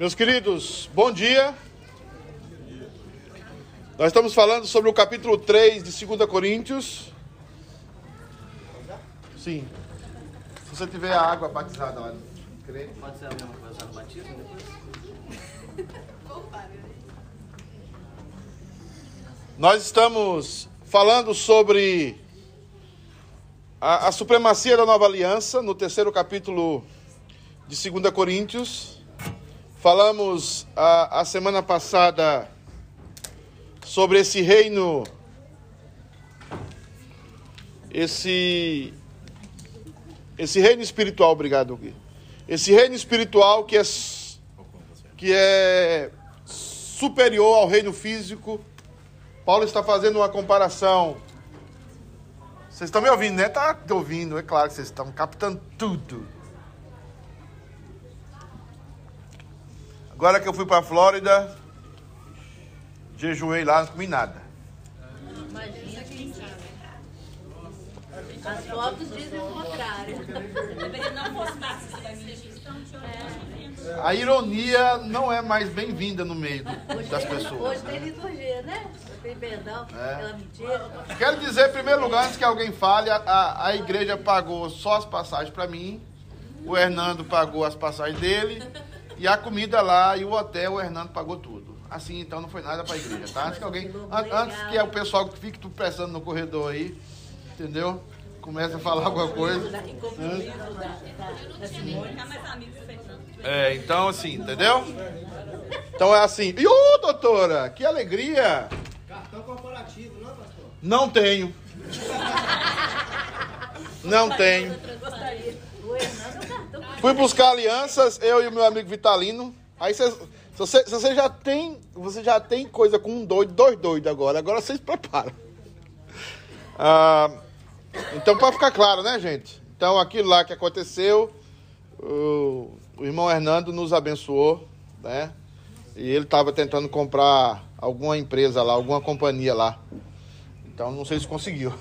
Meus queridos, bom dia. Nós estamos falando sobre o capítulo 3 de 2 Coríntios. Sim. Se você tiver a água batizada lá, crente. Pode ser a mesma coisa no batismo depois? Nós estamos falando sobre a, a supremacia da nova aliança no terceiro capítulo de 2 Coríntios. Falamos a, a semana passada sobre esse reino, esse, esse reino espiritual, obrigado, Gui. Esse reino espiritual que é, que é superior ao reino físico. Paulo está fazendo uma comparação. Vocês estão me ouvindo, né? Tá ouvindo, é claro que vocês estão captando tudo. Agora que eu fui para a Flórida, jejuei lá, não comi nada. Imagina quem sabe. As fotos dizem o contrário. olhando. A ironia não é mais bem-vinda no meio do- das Hoje pessoas. tem liturgia, né? Tem perdão, É. pela mentira. Quero dizer, em primeiro lugar, antes que alguém fale, a- a, a igreja pagou só as passagens para mim, o Hernando pagou as passagens dele, e a comida lá e o hotel, o Hernando pagou tudo. Assim, então não foi nada para a igreja, tá? Antes que alguém, an- antes que o pessoal que fique tudo prestando no corredor aí, entendeu? Começa a falar alguma coisa. É, então assim, entendeu? Então é assim. E ô, doutora, que alegria! Cartão corporativo, não, pastor? Não tenho. Não tenho. Fui buscar alianças, eu e o meu amigo Vitalino. Aí cês- se você, se você já tem, você já tem coisa com um doido, dois doidos agora. Agora vocês preparam. Ah, então, para ficar claro, né, gente? Então, aquilo lá que aconteceu, o, o irmão Hernando nos abençoou, né? E ele estava tentando comprar alguma empresa lá, alguma companhia lá. Então, não sei se conseguiu.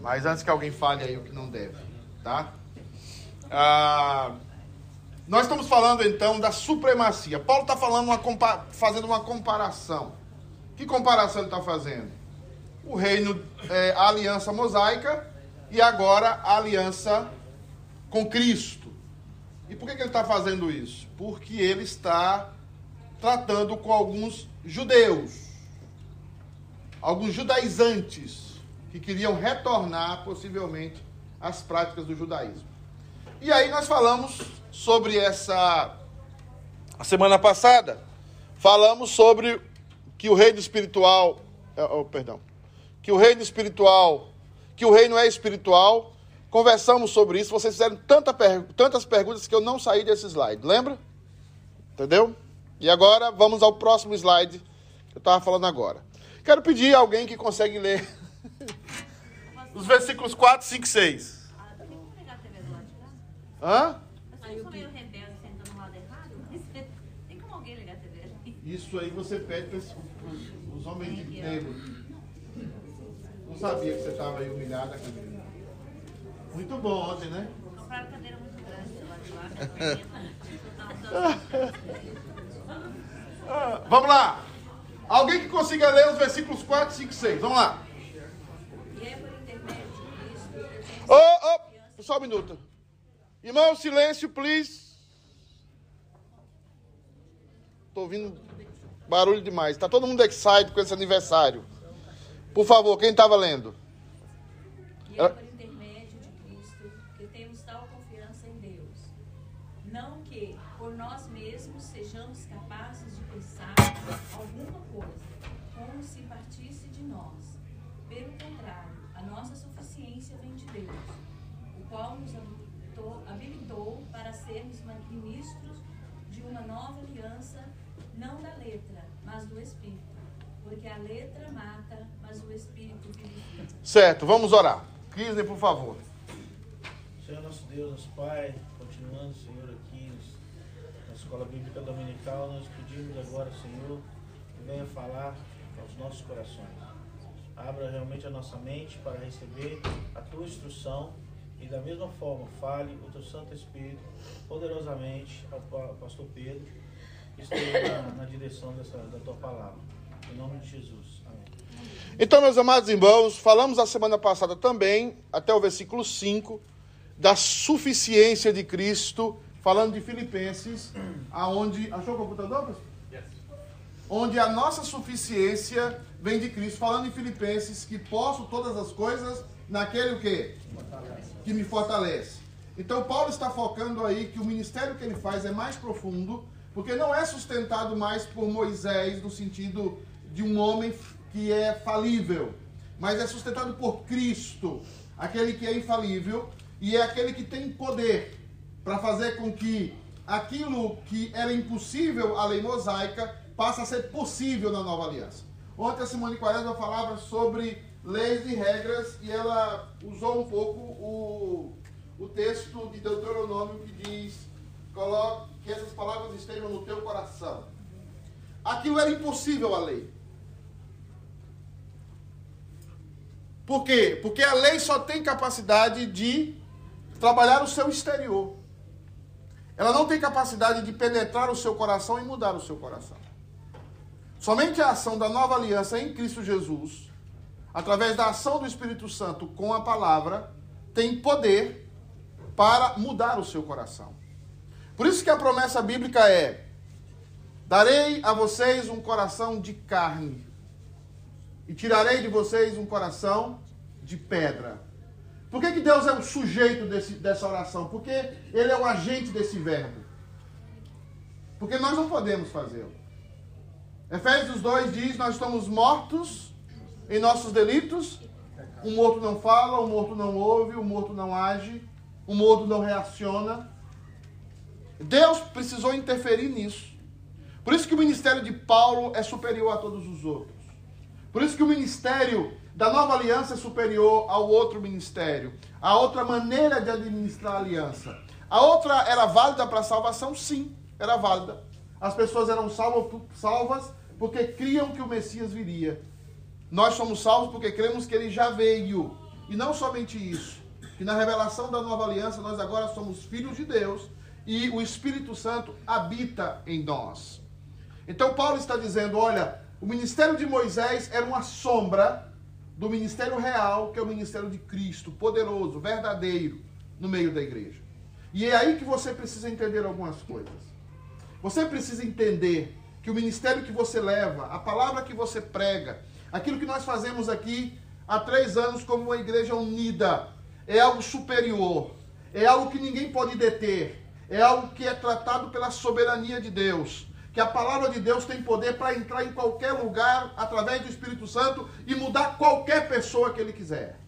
Mas antes que alguém fale aí o que não deve, tá? Ah, nós estamos falando então da supremacia. Paulo está falando uma fazendo uma comparação. Que comparação ele está fazendo? O reino, é, a aliança mosaica e agora a aliança com Cristo. E por que, que ele está fazendo isso? Porque ele está tratando com alguns judeus, alguns judaizantes que queriam retornar possivelmente às práticas do judaísmo. E aí nós falamos sobre essa. A semana passada, falamos sobre que o reino espiritual. eh, oh, perdão. Que o reino espiritual. Que o reino é espiritual. Conversamos sobre isso. Vocês fizeram tanta per- tantas perguntas que eu não saí desse slide. Lembra? Entendeu? E agora vamos ao próximo slide que eu estava falando agora. Quero pedir a alguém que consegue ler os versículos 4, 5 e 6. Ah, tem como ligar a TV do lado de cá? Hã? Eu sou meio rebelde, sentando no lado errado. mas Tem como alguém ligar a TV ali? Isso aí você pede para os homens de negro. Não sabia que você estava aí humilhada, Camila. Muito bom ontem, né? Compraram cadeira muito grande lado de lá. Vamos lá. Alguém que consiga ler os versículos 4, 5 e 6. Vamos lá. E é por intermédio de Cristo. Ô, ô, só um minuto. Irmão, silêncio, please. Tô ouvindo barulho demais. Tá todo mundo excited com esse aniversário. Por favor, quem estava lendo? E é por intermédio de Cristo que temos tal confiança em Deus. Não que por nós mesmos sejamos capazes de pensar alguma coisa, como se partisse de nós. Pelo contrário, a nossa suficiência vem de Deus, o qual nos habilitou, habilitou para sermos ministros de uma nova aliança, não da letra, mas do Espírito. Porque a letra mata, mas o Espírito vivifica. Certo, vamos orar. Kisney, por favor. Senhor nosso Deus, nosso Pai, continuando, Senhor, aqui na Escola Bíblica Dominical, nós pedimos agora, Senhor, que venha falar aos nossos corações. Abra realmente a nossa mente para receber a Tua instrução e da mesma forma fale o Teu Santo Espírito poderosamente ao pa- pastor Pedro esteja na, na direção dessa, da tua palavra. Em nome de Jesus. Então, meus amados irmãos, falamos a semana passada também, até o versículo 5, da suficiência de Cristo, falando de Filipenses, aonde. Achou o computador, pessoal? Onde a nossa suficiência vem de Cristo, falando em Filipenses, que posso todas as coisas naquele o quê? Que me fortalece. Então, Paulo está focando aí que o ministério que ele faz é mais profundo, porque não é sustentado mais por Moisés, no sentido de um homem que é falível, mas é sustentado por Cristo, aquele que é infalível e é aquele que tem poder para fazer com que aquilo que era impossível à lei mosaica passe a ser possível na nova aliança. Ontem a Simone Quaresma falava sobre leis e regras e ela usou um pouco o, o texto de Deuteronômio que diz coloque que essas palavras estejam no teu coração. Aquilo era impossível à lei. Por quê? Porque a lei só tem capacidade de trabalhar o seu exterior. Ela não tem capacidade de penetrar o seu coração e mudar o seu coração. Somente a ação da nova aliança em Cristo Jesus, através da ação do Espírito Santo com a palavra, tem poder para mudar o seu coração. Por isso que a promessa bíblica é: darei a vocês um coração de carne e tirarei de vocês um coração de pedra. Por que, que Deus é o sujeito desse, dessa oração? Porque Ele é o agente desse verbo. Porque nós não podemos fazê-lo. Efésios 2 diz: Nós estamos mortos em nossos delitos. O morto não fala, o morto não ouve, o morto não age, o morto não reaciona. Deus precisou interferir nisso. Por isso que o ministério de Paulo é superior a todos os outros. Por isso que o ministério da nova aliança é superior ao outro ministério. A outra maneira de administrar a aliança. A outra era válida para a salvação? Sim, era válida. As pessoas eram salvas porque criam que o Messias viria. Nós somos salvos porque cremos que ele já veio. E não somente isso, que na revelação da nova aliança nós agora somos filhos de Deus e o Espírito Santo habita em nós. Então Paulo está dizendo, olha, o ministério de Moisés era uma sombra do ministério real, que é o ministério de Cristo, poderoso, verdadeiro, no meio da igreja. E é aí que você precisa entender algumas coisas. Você precisa entender que o ministério que você leva, a palavra que você prega, aquilo que nós fazemos aqui há três anos como uma igreja unida, é algo superior, é algo que ninguém pode deter, é algo que é tratado pela soberania de Deus que a palavra de Deus tem poder para entrar em qualquer lugar através do Espírito Santo e mudar qualquer pessoa que ele quiser.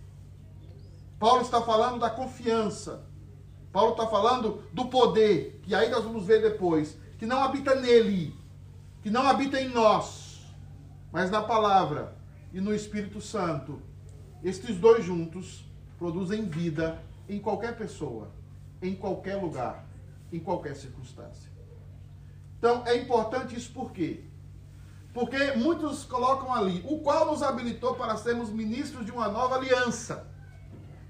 Paulo está falando da confiança. Paulo está falando do poder, que aí nós vamos ver depois, que não habita nele, que não habita em nós, mas na palavra e no Espírito Santo. Estes dois juntos produzem vida em qualquer pessoa, em qualquer lugar, em qualquer circunstância. Então é importante isso por quê? Porque muitos colocam ali, o qual nos habilitou para sermos ministros de uma nova aliança.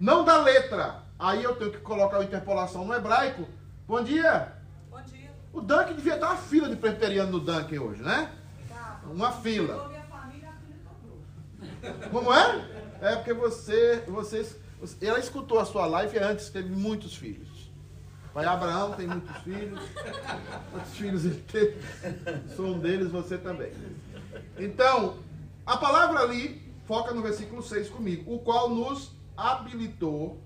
Não da letra. Aí eu tenho que colocar a interpolação no hebraico. Bom dia. Bom dia. O Duncan devia dar uma fila de presbiteriano no Duncan hoje, né? Uma fila. Como é? É porque você, vocês, ela escutou a sua live antes, teve muitos filhos. Pai Abraão tem muitos filhos. Quantos filhos ele teve? Sou um deles, você também. Então, a palavra ali foca no versículo 6 comigo, o qual nos habilitou.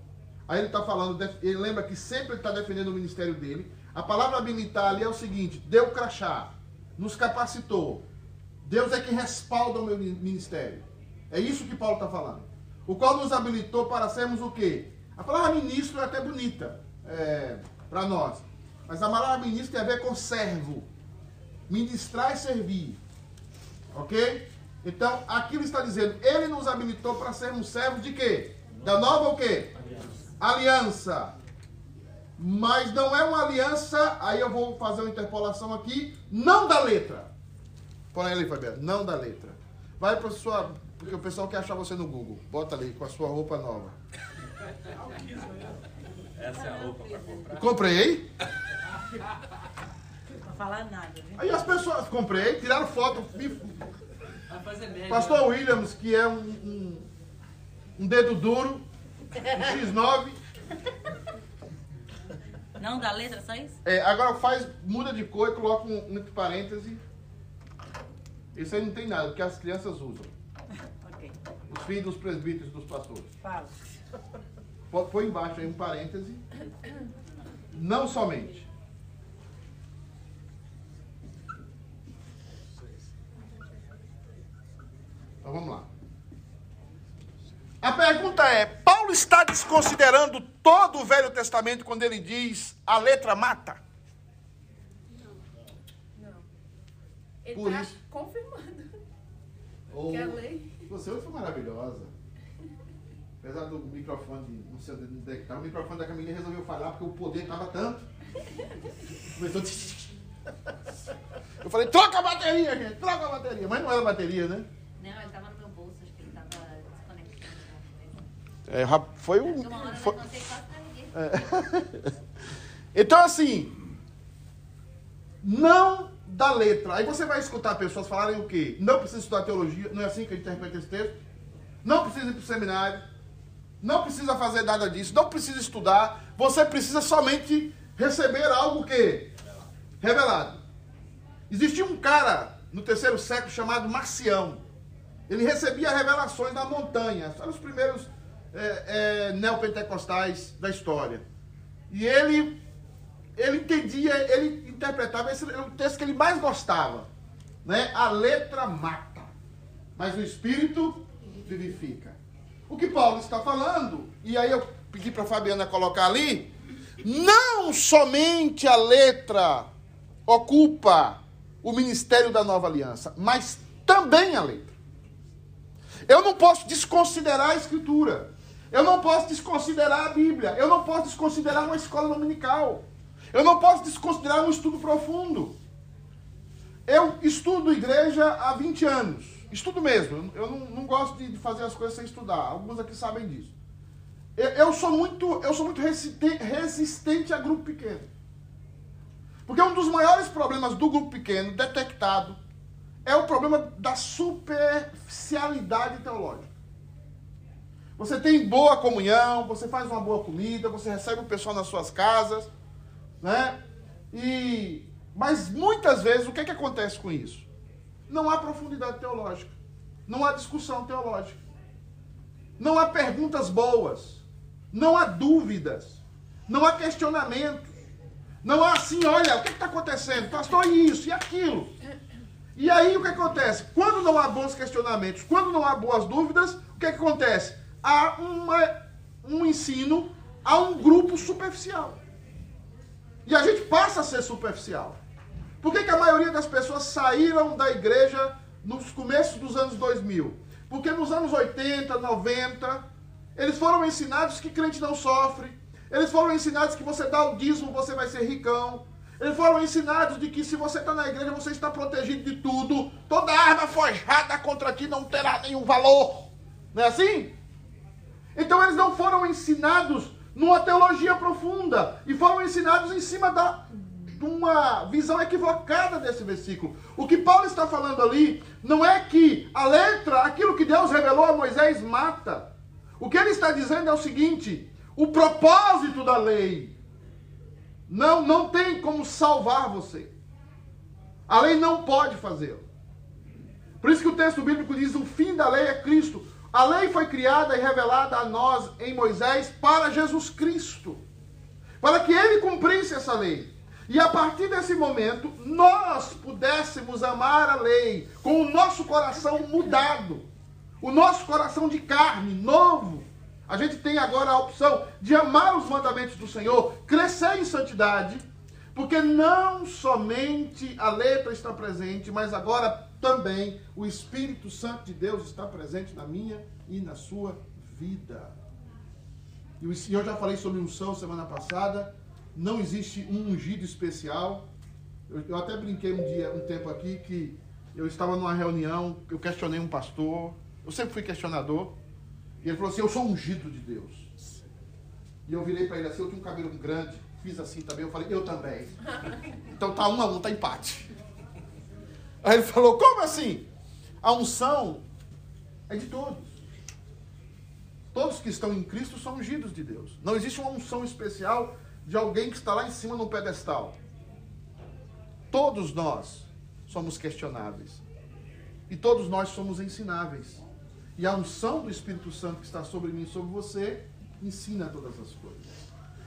Aí ele está falando, ele lembra que sempre está defendendo o ministério dele. A palavra habilitar ali é o seguinte: deu crachá, nos capacitou. Deus é que respalda o meu ministério. É isso que Paulo está falando. O qual nos habilitou para sermos o quê? A palavra ministro é até bonita. É, para nós. Mas a palavra ministro tem a ver com servo. Ministrar e servir. Ok? Então, aqui ele está dizendo, ele nos habilitou para sermos servos de quê? Da nova o quê? Aliança. aliança. Mas não é uma aliança, aí eu vou fazer uma interpolação aqui, não da letra. Põe ali, Fabiano, não da letra. Vai para sua. Porque o pessoal quer achar você no Google. Bota ali com a sua roupa nova. Essa é a roupa para comprar. Comprei. falar nada, viu? Aí as pessoas, comprei, tiraram foto. me- Vai fazer média. Pastor Williams, que é um, um, um dedo duro, um X9. Não dá letra, só isso? É, agora faz, muda de cor e coloca um, entre parênteses. Isso aí não tem nada, porque as crianças usam. Ok. Os filhos dos presbíteros dos pastores. Fala. Põe embaixo aí um parêntese. Não somente. Então vamos lá. A pergunta é: Paulo está desconsiderando todo o Velho Testamento quando ele diz a letra mata? Ele Por tá isso. confirmando Ou... que a lei. Você foi maravilhosa. Apesar do microfone, não sei onde é que tá, o microfone da Camilinha resolveu falar porque o poder estava tanto. Começou. Eu falei, troca a bateria, gente, troca a bateria. Mas não era bateria, né? Não, ele tava no meu bolso, acho que ele tava desconectado. É, foi um. Uma hora eu foi- carreguei. Então, assim, não da letra. Aí você vai escutar pessoas falarem o quê? Não precisa estudar teologia, não é assim que a gente interpreta esse texto? Não precisa ir para o seminário, não precisa fazer nada disso, não precisa estudar, você precisa somente receber algo que? Revelado. Existia um cara no terceiro século chamado Marcião. Ele recebia revelações da montanha. São os primeiros é, é, neopentecostais da história. E ele, ele entendia, ele interpretava, esse era o texto que ele mais gostava. Né? A letra mata, mas o espírito vivifica. O que Paulo está falando, e aí eu pedi para a Fabiana colocar ali, não somente a letra ocupa o ministério da nova aliança, mas também a letra. Eu não posso desconsiderar a escritura. Eu não posso desconsiderar a Bíblia. Eu não posso desconsiderar uma escola dominical. Eu não posso desconsiderar um estudo profundo. Eu estudo igreja há 20 anos. Estudo mesmo. Eu não, não gosto de fazer as coisas sem estudar. Alguns aqui sabem disso. Eu, eu sou muito, eu sou muito resistente, resistente a grupo pequeno. Porque um dos maiores problemas do grupo pequeno, detectado, é o problema da superficialidade teológica. Você tem boa comunhão, você faz uma boa comida, você recebe o pessoal nas suas casas, né? E mas muitas vezes o que é que acontece com isso? Não há profundidade teológica, não há discussão teológica, não há perguntas boas, não há dúvidas, não há questionamentos, não há assim, olha, o que está acontecendo, pastor, isso e aquilo. E aí o que acontece? Quando não há bons questionamentos, quando não há boas dúvidas, o que, que acontece? Há uma, um ensino a um grupo superficial. E a gente passa a ser superficial. Por que, que a maioria das pessoas saíram da igreja nos começos dos anos 2000? Porque nos anos 80, 90, eles foram ensinados que crente não sofre. Eles foram ensinados que você dá o dízimo, você vai ser ricão. Eles foram ensinados de que se você está na igreja, você está protegido de tudo. Toda arma forjada contra ti não terá nenhum valor. Não é assim? Então eles não foram ensinados numa teologia profunda. E foram ensinados em cima da, de uma visão equivocada desse versículo. O que Paulo está falando ali não é que a letra, aquilo que Deus revelou a Moisés, mata. O que ele está dizendo é o seguinte: o propósito da lei não, não tem como salvar você. A lei não pode fazê-lo. Por isso que o texto bíblico diz: o fim da lei é Cristo. A lei foi criada e revelada a nós em Moisés para Jesus Cristo. Para que ele cumprisse essa lei. E a partir desse momento, nós pudéssemos amar a lei com o nosso coração mudado. O nosso coração de carne, novo. A gente tem agora a opção de amar os mandamentos do Senhor, crescer em santidade, porque não somente a letra está presente, mas agora também o Espírito Santo de Deus está presente na minha e na sua vida. E eu já falei sobre unção semana passada. Não existe um ungido especial. Eu, eu até brinquei um dia, um tempo aqui, que eu estava numa reunião, eu questionei um pastor. Eu sempre fui questionador. E ele falou assim: Eu sou ungido de Deus. E eu virei para ele assim: Eu tinha um cabelo grande. fiz assim também. Eu falei, eu também. Então tá um a um, tá empate. Aí ele falou, como assim? A unção é de todos. Todos que estão em Cristo são ungidos de Deus. Não existe uma unção especial de alguém que está lá em cima no pedestal. Todos nós somos questionáveis. E todos nós somos ensináveis. E a unção do Espírito Santo que está sobre mim e sobre você ensina todas as coisas.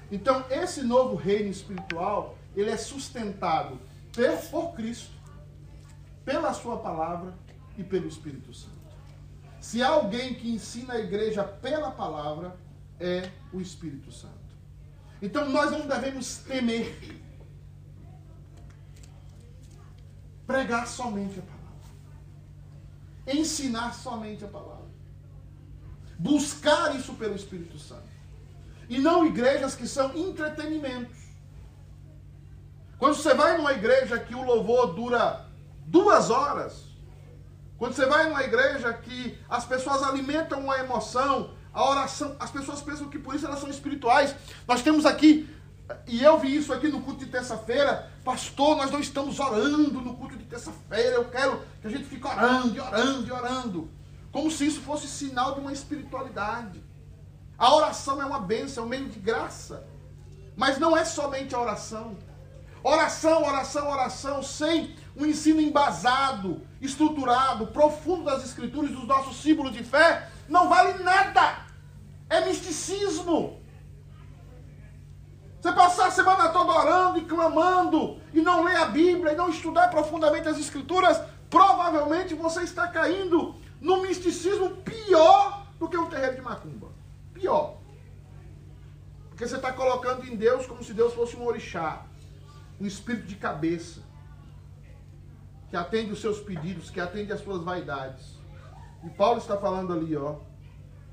Então, esse novo reino espiritual, ele é sustentado por Cristo, pela sua palavra e pelo Espírito Santo. Se há alguém que ensina a igreja pela palavra, é o Espírito Santo. Então nós não devemos temer pregar somente a palavra, ensinar somente a palavra, buscar isso pelo Espírito Santo. E não igrejas que são entretenimentos. Quando você vai numa igreja que o louvor dura duas horas, quando você vai numa igreja que as pessoas alimentam uma emoção, a oração, as pessoas pensam que por isso elas são espirituais. Nós temos aqui, e eu vi isso aqui no culto de terça-feira, pastor, nós não estamos orando no culto de terça-feira, eu quero que a gente fique orando, orando, orando. Como se isso fosse sinal de uma espiritualidade. A oração é uma bênção, é um meio de graça. Mas não é somente a oração. Oração, oração, oração, sem um ensino embasado, estruturado, profundo das escrituras dos nossos símbolos de fé, não vale nada. É misticismo. Você passar a semana toda orando e clamando e não ler a Bíblia e não estudar profundamente as escrituras, provavelmente você está caindo no misticismo pior do que um terreiro de macumba. Pior. Porque você está colocando em Deus como se Deus fosse um orixá, um espírito de cabeça que atende os seus pedidos, que atende as suas vaidades. E Paulo está falando ali, ó.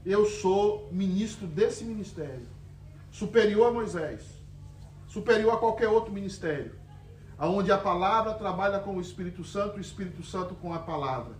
Eu sou ministro desse ministério, superior a Moisés, superior a qualquer outro ministério, aonde a palavra trabalha com o Espírito Santo, o Espírito Santo com a palavra.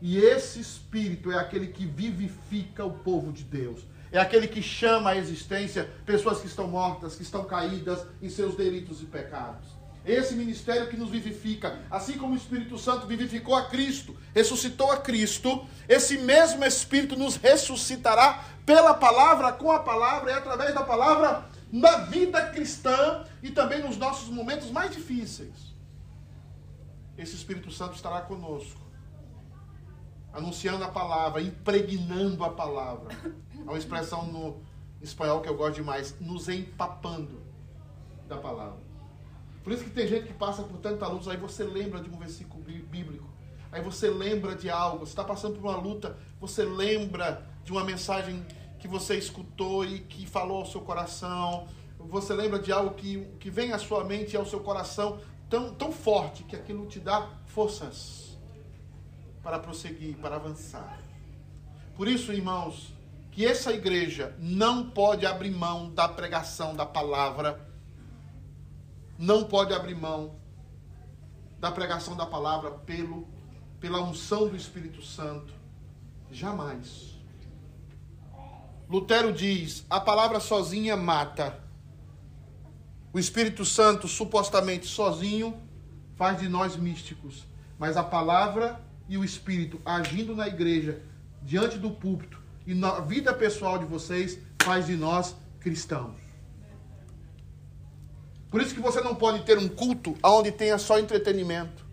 E esse Espírito é aquele que vivifica o povo de Deus. É aquele que chama à existência pessoas que estão mortas, que estão caídas em seus delitos e pecados. Esse ministério que nos vivifica, assim como o Espírito Santo vivificou a Cristo, ressuscitou a Cristo, esse mesmo Espírito nos ressuscitará pela palavra, com a palavra e através da palavra na vida cristã e também nos nossos momentos mais difíceis. Esse Espírito Santo estará conosco, anunciando a palavra, impregnando a palavra. Há uma expressão no espanhol que eu gosto demais, nos empapando da palavra. Por isso que tem gente que passa por tanta luta, aí você lembra de um versículo bíblico. Aí você lembra de algo, você está passando por uma luta, você lembra de uma mensagem que você escutou e que falou ao seu coração. Você lembra de algo que, que vem à sua mente e ao seu coração tão, tão forte que aquilo te dá forças para prosseguir, para avançar. Por isso, irmãos, que essa igreja não pode abrir mão da pregação da palavra não pode abrir mão da pregação da palavra pelo, pela unção do Espírito Santo. Jamais. Lutero diz: a palavra sozinha mata. O Espírito Santo, supostamente sozinho, faz de nós místicos. Mas a palavra e o Espírito agindo na igreja, diante do púlpito e na vida pessoal de vocês, faz de nós cristãos. Por isso que você não pode ter um culto onde tenha só entretenimento.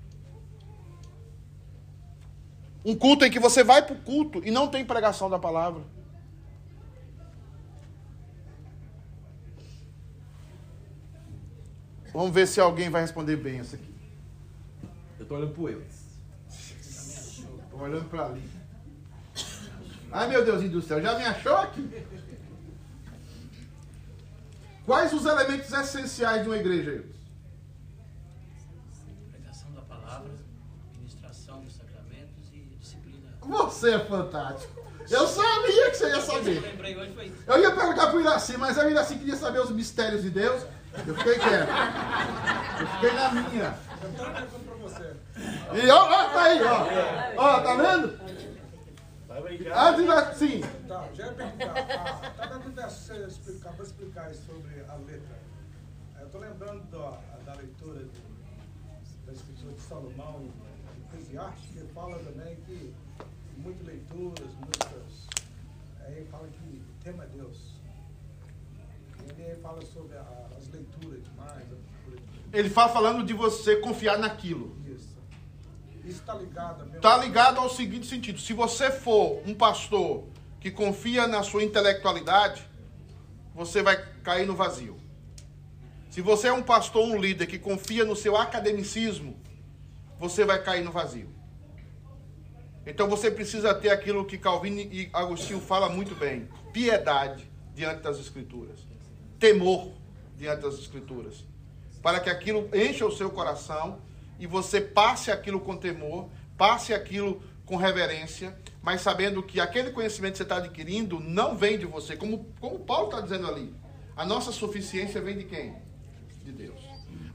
Um culto em que você vai para o culto e não tem pregação da palavra. Vamos ver se alguém vai responder bem essa aqui. Eu estou olhando para o eu. Estou olhando para ali. Ai meu Deus do céu, já me achou aqui? Quais os elementos essenciais de uma igreja, Ilson? Pregação da palavra, ministração dos sacramentos e disciplina. Você é fantástico. Eu sabia que você ia saber. Eu lembrei hoje foi isso. Eu ia perguntar para o Iraci, mas eu Iraci queria saber os mistérios de Deus. Eu fiquei quieto. Eu fiquei na minha. Eu tô perguntando pra você. E ó, ó, tá aí, ó. Ó, tá vendo? Da, sim. Tá, já ia perguntar. Ah, tá dando tempo você explicar, explicar sobre a letra. estou lembrando da, da leitura do- da escritura de Salomão, Eclesiastes, que fala também que muitas leituras, muitas. Aí ele fala que o tema é Deus. E ele fala sobre a- as leituras demais, a leitura de Ele fala falando de você confiar naquilo. Isso. Está ligado mesmo. Está ligado ao seguinte sentido: se você for um pastor que confia na sua intelectualidade, você vai cair no vazio. Se você é um pastor, um líder que confia no seu academicismo, você vai cair no vazio. Então você precisa ter aquilo que Calvino e Agostinho falam muito bem: piedade diante das Escrituras, temor diante das Escrituras, para que aquilo encha o seu coração e você passe aquilo com temor, passe aquilo com reverência, mas sabendo que aquele conhecimento que você está adquirindo não vem de você, como, como Paulo está dizendo ali. A nossa suficiência vem de quem? De Deus.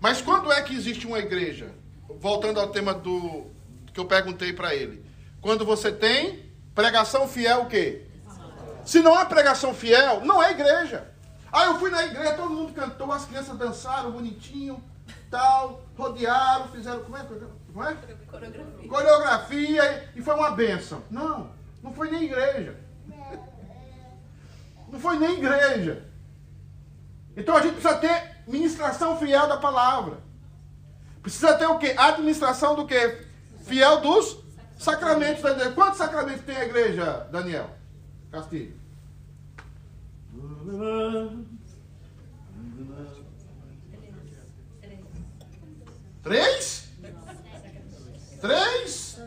Mas quando é que existe uma igreja? Voltando ao tema do que eu perguntei para ele. Quando você tem pregação fiel, o quê? Se não há pregação fiel, não é igreja. Ah, eu fui na igreja, todo mundo cantou, as crianças dançaram bonitinho, tal, rodearam, fizeram. Como é? Como é? Coreografia. Coreografia e foi uma benção. Não, não foi nem igreja. Não foi nem igreja. Então a gente precisa ter ministração fiel da palavra. Precisa ter o quê? Administração do quê? Fiel dos sacramentos da igreja. Quantos sacramentos tem a igreja, Daniel? Castilho. Três? Três?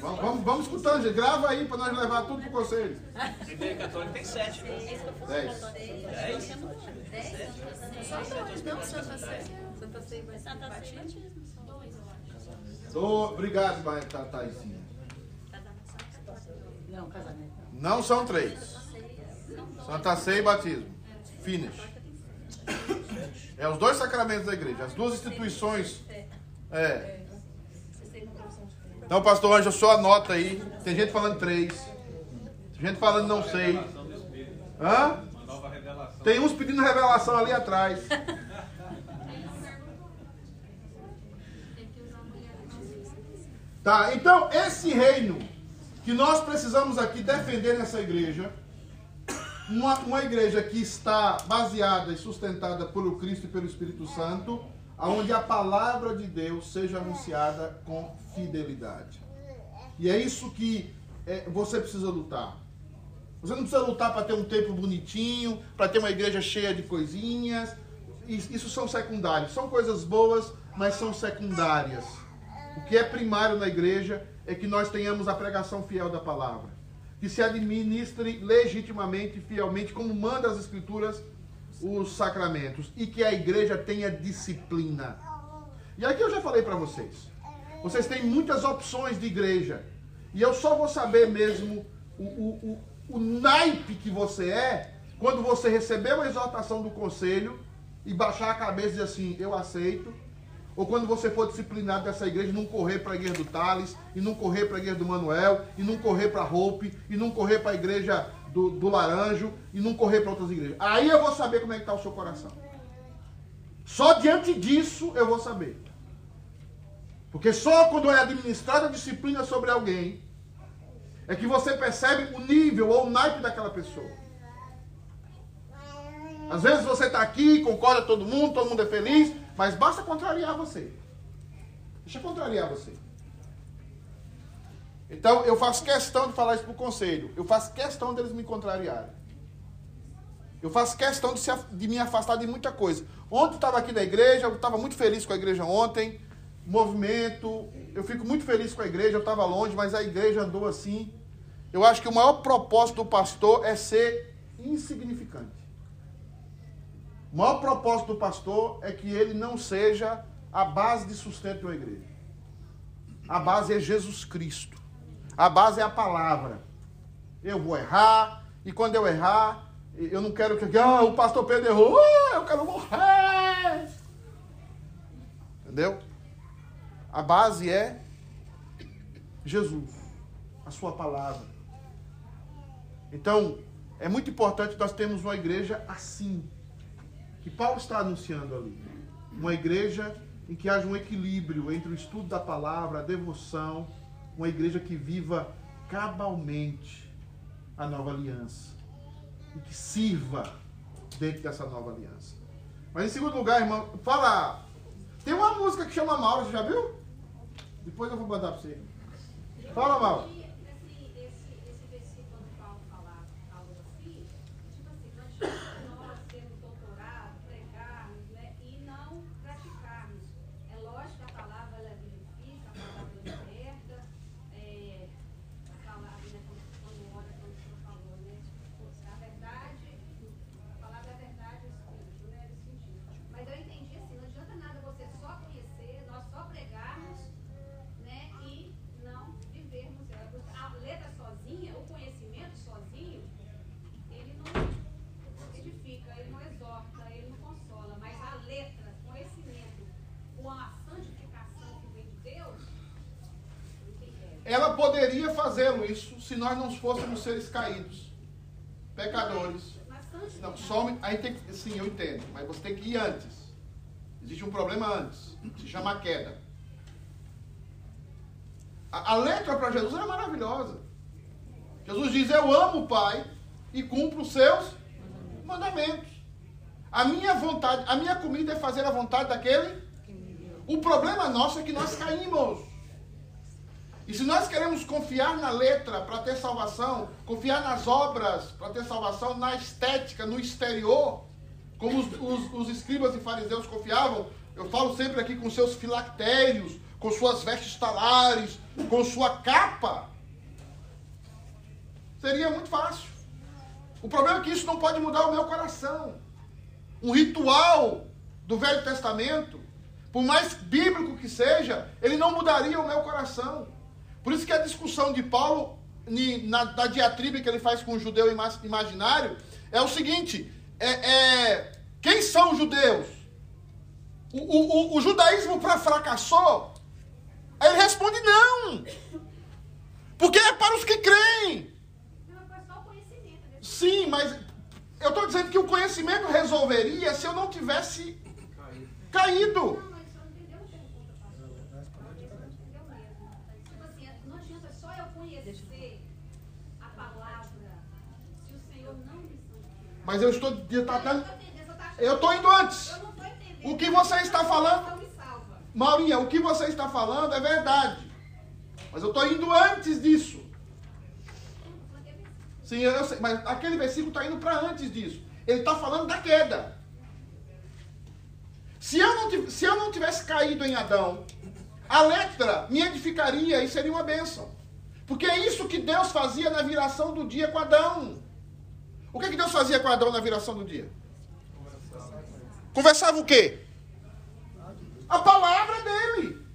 Vamos, vamos, vamos escutando, gente. Grava aí para nós levar tudo pro conselho. Primeiro católico tem sete. Dez. Dez? Só dois, não, Santa Sé. Santa Sé vai ser Santa Sé batismo. dois, eu acho. Ô, obrigado, Thaisinha. Não, casamento. Não são três. Santa Ceia e batismo. Finish. É os dois sacramentos da igreja, as duas instituições. É. Então, pastor Anjo, só anota aí. Tem gente falando três. Tem gente falando não sei. Hã? Tem uns pedindo revelação ali atrás. Tá, então esse reino que nós precisamos aqui defender nessa igreja, uma, uma igreja que está baseada e sustentada pelo Cristo e pelo Espírito Santo, onde a palavra de Deus seja anunciada com fidelidade. E é isso que é, você precisa lutar. Você não precisa lutar para ter um templo bonitinho, para ter uma igreja cheia de coisinhas. Isso são secundários. São coisas boas, mas são secundárias. O que é primário na igreja é que nós tenhamos a pregação fiel da palavra. Que se administre legitimamente, fielmente, como manda as escrituras, os sacramentos. E que a igreja tenha disciplina. E aqui eu já falei para vocês. Vocês têm muitas opções de igreja. E eu só vou saber mesmo o, o, o, o naipe que você é quando você receber uma exortação do conselho e baixar a cabeça e dizer assim, eu aceito. Ou quando você for disciplinado dessa igreja, não correr para a igreja do Thales, e não correr para a igreja do Manuel, e não correr para a Hope, e não correr para a igreja do, do Laranjo, e não correr para outras igrejas. Aí eu vou saber como é que está o seu coração. Só diante disso eu vou saber. Porque só quando é administrada a disciplina sobre alguém é que você percebe o nível ou o naipe daquela pessoa. Às vezes você está aqui, concorda todo mundo, todo mundo é feliz, mas basta contrariar você. Deixa eu contrariar você. Então eu faço questão de falar isso para o conselho. Eu faço questão deles me contrariarem. Eu faço questão de, se, de me afastar de muita coisa. Ontem eu estava aqui na igreja, eu estava muito feliz com a igreja ontem. Movimento, eu fico muito feliz com a igreja, eu estava longe, mas a igreja andou assim. Eu acho que o maior propósito do pastor é ser insignificante. O maior propósito do pastor é que ele não seja a base de sustento de uma igreja. A base é Jesus Cristo. A base é a palavra. Eu vou errar, e quando eu errar, eu não quero que ah, o pastor Pedro errou, ah, eu quero morrer. Entendeu? A base é Jesus, a sua palavra. Então, é muito importante nós termos uma igreja assim, que Paulo está anunciando ali. Uma igreja em que haja um equilíbrio entre o estudo da palavra, a devoção, uma igreja que viva cabalmente a nova aliança e que sirva dentro dessa nova aliança. Mas em segundo lugar, irmão, fala. Tem uma música que chama Mauro, você já viu? Depois eu vou mandar pra você. Fala, Mauro. E, assim, esse, esse versículo do Paulo falar algo assim, tipo assim, não adianta nós termos doutorado, pregarmos, né, e não praticarmos. É lógico que a palavra ela vivifica, a palavra liberta, é, a palavra, né, quando, quando ora, quando o senhor falou, né, tipo, a verdade, a palavra é a verdade, o espírito, né, nesse sentido. Mas eu entendi assim, não adianta nada você só conhecer, nós só pregarmos, né, e não vivermos ela. A letra sozinha, o conhecimento sozinho, ele não edifica, ele não exorta, ele não consola, mas a letra, conhecimento, com a santificação que vem de Deus, não tem jeito. Ela poderia fazê-lo isso se nós não fôssemos seres caídos, pecadores. Não, só a gente tem que, sim, eu entendo, mas você tem que ir antes. Existe um problema antes, se chama queda. A, a letra para Jesus era maravilhosa. Jesus diz: Eu amo o Pai e cumpro os seus mandamentos. A minha vontade, a minha comida é fazer a vontade daquele. O problema nosso é que nós caímos. E se nós queremos confiar na letra para ter salvação, confiar nas obras para ter salvação, na estética, no exterior, como os, os- os escribas e fariseus confiavam, eu falo sempre aqui com seus filactérios, com suas vestes talares, com sua capa, seria muito fácil. O problema é que isso não pode mudar o meu coração. Um ritual do Velho Testamento, por mais bíblico que seja, ele não mudaria o meu coração. Por isso que a discussão de Paulo, na, na diatribe que ele faz com o judeu ima- imaginário, é o seguinte: é, é, quem são os judeus? O, o- o- o judaísmo fra- fracassou? Aí ele responde: não. Porque é para os que creem. Sim, mas eu estou dizendo que o conhecimento resolveria se eu não tivesse caído. Não, mas só não entendeu a pergunta, pastor. Talvez não entendeu mesmo. Tipo assim, não adianta só eu conhecer a palavra se o Senhor não me santificar. Mas eu estou tá Eu estou indo antes. O que você está falando-. Maurinha, o que você está falando é verdade. Mas eu estou indo antes disso. Sim, eu sei, mas aquele versículo está indo para antes disso. Ele está falando da queda. Se eu, não, se eu não tivesse caído em Adão, a letra me edificaria e seria uma bênção. Porque é isso que Deus fazia na viração do dia com Adão. O que, que Deus fazia com Adão na viração do dia? Conversava o quê? A palavra dele.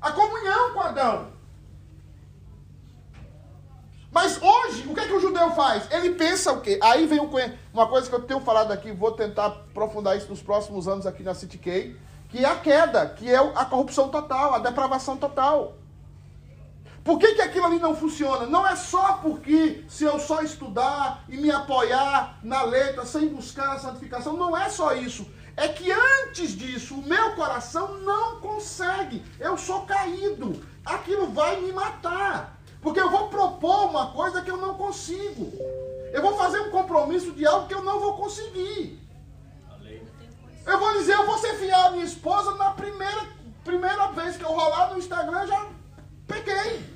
A comunhão com Adão. Mas hoje, o que, é que o judeu faz? Ele pensa o quê? Aí vem uma coisa que eu tenho falado aqui, vou tentar aprofundar isso nos próximos anos aqui na City K, que é a queda, que é a corrupção total, a depravação total. Por que, que aquilo ali não funciona? Não é só porque se eu só estudar e me apoiar na letra sem buscar a santificação, não é só isso. É que antes disso, o meu coração não consegue. Eu sou caído. Aquilo vai me matar. Porque eu vou propor uma coisa que eu não consigo. Eu vou fazer um compromisso de algo que eu não vou conseguir. Eu vou dizer, eu vou ser fiel à minha esposa na primeira, primeira vez que eu rolar no Instagram, já peguei.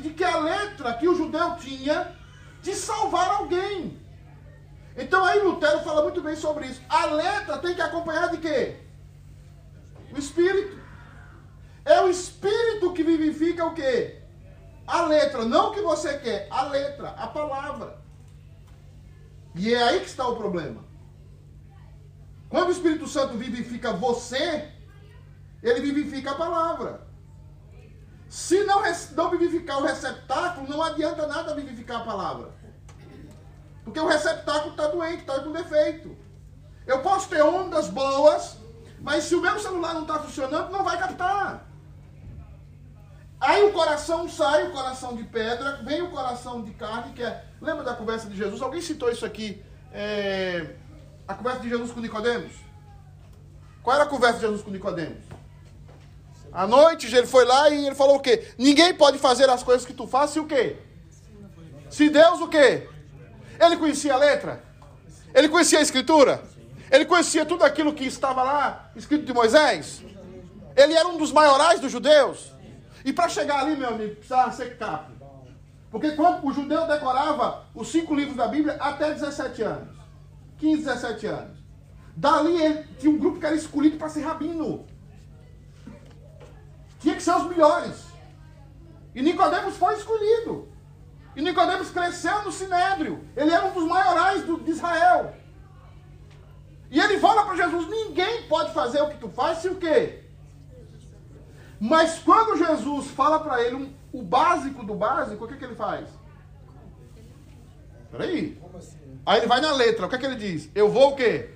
De que a letra que o judeu tinha de salvar alguém. Então aí Lutero fala muito bem sobre isso. A letra tem que acompanhar de quê? O espírito. É o espírito que vivifica o quê? A letra, não o que você quer, a letra, a palavra. E é aí que está o problema. Quando o Espírito Santo vivifica você, ele vivifica a palavra. Se não, não vivificar o receptáculo, não adianta nada vivificar a palavra. Porque o receptáculo está doente, está com defeito. Eu posso ter ondas boas, mas se o meu celular não está funcionando, não vai captar. Aí o coração sai, o coração de pedra, vem o coração de carne, que é. Lembra da conversa de Jesus? Alguém citou isso aqui? É, a conversa de Jesus com Nicodemos? Qual era a conversa de Jesus com Nicodemos? À noite, ele foi lá e ele falou o quê? Ninguém pode fazer as coisas que tu fazes se o quê? Se Deus o quê? Ele conhecia a letra? Ele conhecia a escritura? Ele conhecia tudo aquilo que estava lá, escrito de Moisés? Ele era um dos maiorais dos judeus? E para chegar ali, meu amigo, precisava ser capo. Porque quando o judeu decorava os cinco livros da Bíblia até 17 anos. 15, 17 anos. Dali ele tinha um grupo que era escolhido para ser rabino. Tinha que ser os melhores. E Nicodemos foi escolhido. E Nicodemos cresceu no Sinédrio. Ele era um dos maiorais do, de Israel. E ele fala para Jesus: ninguém pode fazer o que tu faz se o quê? Mas quando Jesus fala para ele um, o básico do básico, o que, que ele faz? Peraí. Aí ele vai na letra, o que, que ele diz? Eu vou o quê?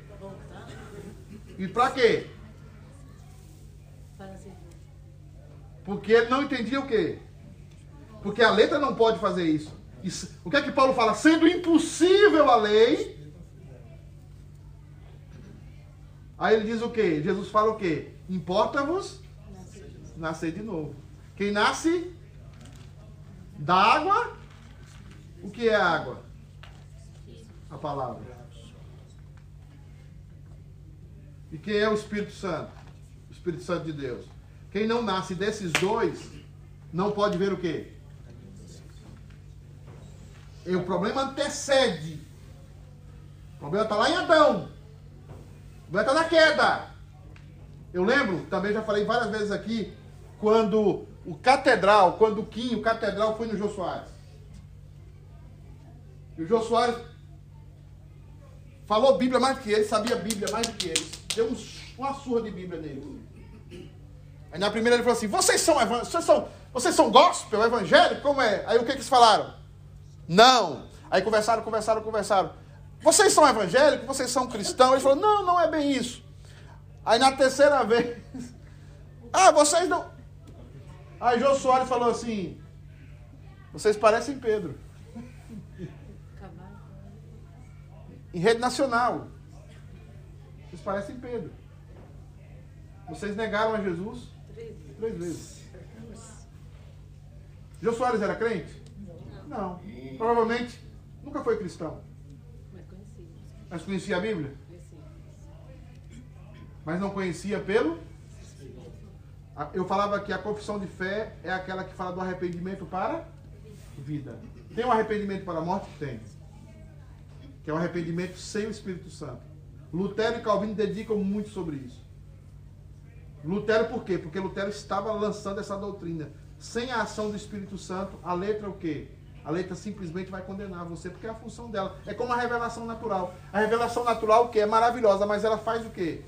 E para quê? Porque ele não entendia o quê? Porque a letra não pode fazer isso. isso. O que é que Paulo fala? Sendo impossível a lei. Aí ele diz o quê? Jesus fala o quê? Importa-vos nascer de novo. Quem nasce da água, o que é água? A palavra. E quem é o Espírito Santo? O Espírito Santo de Deus. Quem não nasce desses dois, não pode ver o quê? E o problema antecede. O problema está lá em Adão. O problema está na queda. Eu lembro, também já falei várias vezes aqui, quando o Catedral, quando o Kim, o Catedral foi no Jô Soares. E o Jô Soares falou Bíblia mais do que ele, sabia Bíblia mais do que ele. Deu um, uma surra de Bíblia nele. Aí na primeira ele falou assim: vocês são, vocês são, vocês são gospel, evangélico? Como é? Aí o que, que eles falaram? Não. Aí conversaram, conversaram, conversaram. Vocês são evangélicos? Vocês são cristãos? Ele falou: não, não é bem isso. Aí na terceira vez, ah, vocês não. Aí Jô Soares falou assim: vocês parecem Pedro. Em rede nacional. Vocês parecem Pedro. Vocês negaram a Jesus três vezes. Jô Soares era crente? Não. Provavelmente nunca foi cristão. Mas conhecia a Bíblia? Mas não conhecia pelo? Eu falava que a confissão de fé é aquela que fala do arrependimento para vida. Tem um arrependimento para a morte? Tem. Que é um arrependimento sem o Espírito Santo. Lutero e Calvino dedicam muito sobre isso. Lutero por quê? Porque Lutero estava lançando essa doutrina. Sem a ação do Espírito Santo, a letra é o quê? A letra simplesmente vai condenar você, porque é a função dela. É como a revelação natural. A revelação natural, o que é maravilhosa, mas ela faz o quê?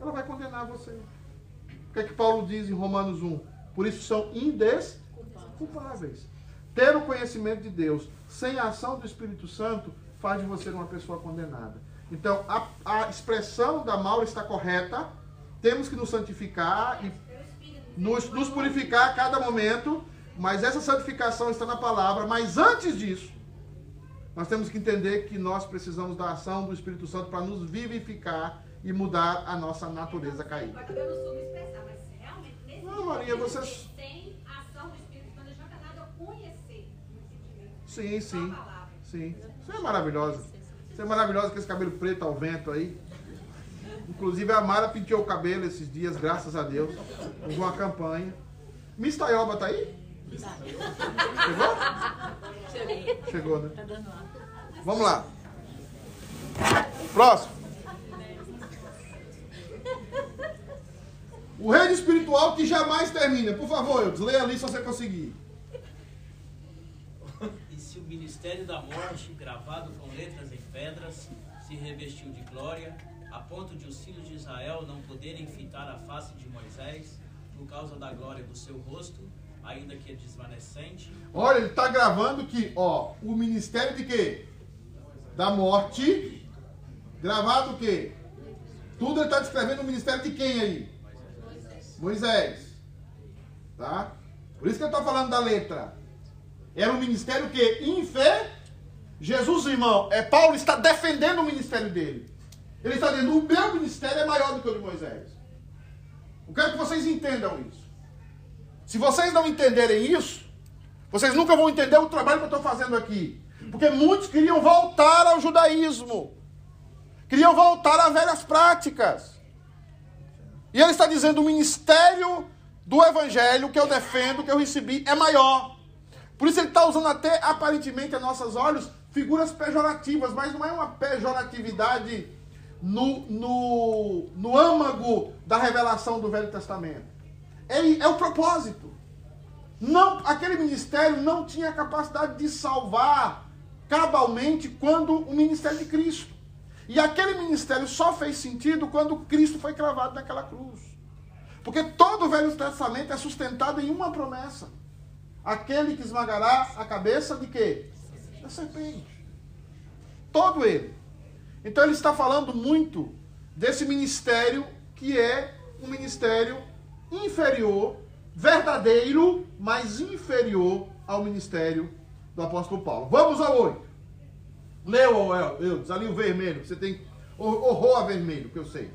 Ela vai condenar você. O que é que Paulo diz em Romanos 1? Por isso são indesculpáveis. Ter o conhecimento de Deus sem a ação do Espírito Santo faz de você uma pessoa condenada. Então, a, a expressão da Maura está correta. Temos que nos santificar e nos, nos purificar a cada momento. Mas essa santificação está na palavra. Mas antes disso, nós temos que entender que nós precisamos da ação do Espírito Santo para nos vivificar e mudar a nossa natureza caída. Não, Maria, você. Tem ação do Espírito Santo, adianta nada conhecer Sim, sim. Sim. Você é maravilhosa. Você é maravilhosa com esse cabelo preto ao vento aí. Inclusive a Mara pintou o cabelo esses dias, graças a Deus. Houve uma campanha. Miss Taioba tá aí? Chegou? Chegou, né? Vamos lá. Próximo. O reino espiritual que jamais termina. Por favor, eu leia ali se você conseguir. E se o ministério da morte, gravado com letras em pedras, se revestiu de glória, a ponto de os filhos de Israel não poderem fitar a face de Moisés, por causa da glória do seu rosto, ainda que desvanecente. Olha, ele está gravando que, ó, o ministério de quê? Da morte. Gravado o quê? Tudo ele está descrevendo o ministério de quem aí? Moisés. Tá? Por isso que eu estou falando da letra. Era um ministério que, em fé, Jesus, irmão, é Paulo está defendendo o ministério dele. Ele está dizendo: o meu ministério é maior do que o de Moisés. Eu quero que vocês entendam isso. Se vocês não entenderem isso, vocês nunca vão entender o trabalho que eu estou fazendo aqui. Porque muitos queriam voltar ao judaísmo, queriam voltar às velhas práticas. E ele está dizendo: o ministério do evangelho que eu defendo, que eu recebi, é maior. Por isso ele está usando até aparentemente a nossos olhos figuras pejorativas, mas não é uma pejoratividade no, no, no âmago da revelação do Velho Testamento. É, é o propósito. Não, aquele ministério não tinha capacidade de salvar cabalmente quando o ministério de Cristo. E aquele ministério só fez sentido quando Cristo foi cravado naquela cruz. Porque todo o Velho Testamento é sustentado em uma promessa. Aquele que esmagará a cabeça de quê? Da serpente. Todo ele. Então ele está falando muito desse ministério que é um ministério inferior, verdadeiro, mas inferior ao ministério do apóstolo Paulo. Vamos ao 8. Leu, eu, ali o vermelho. Você tem horror a vermelho, que eu sei.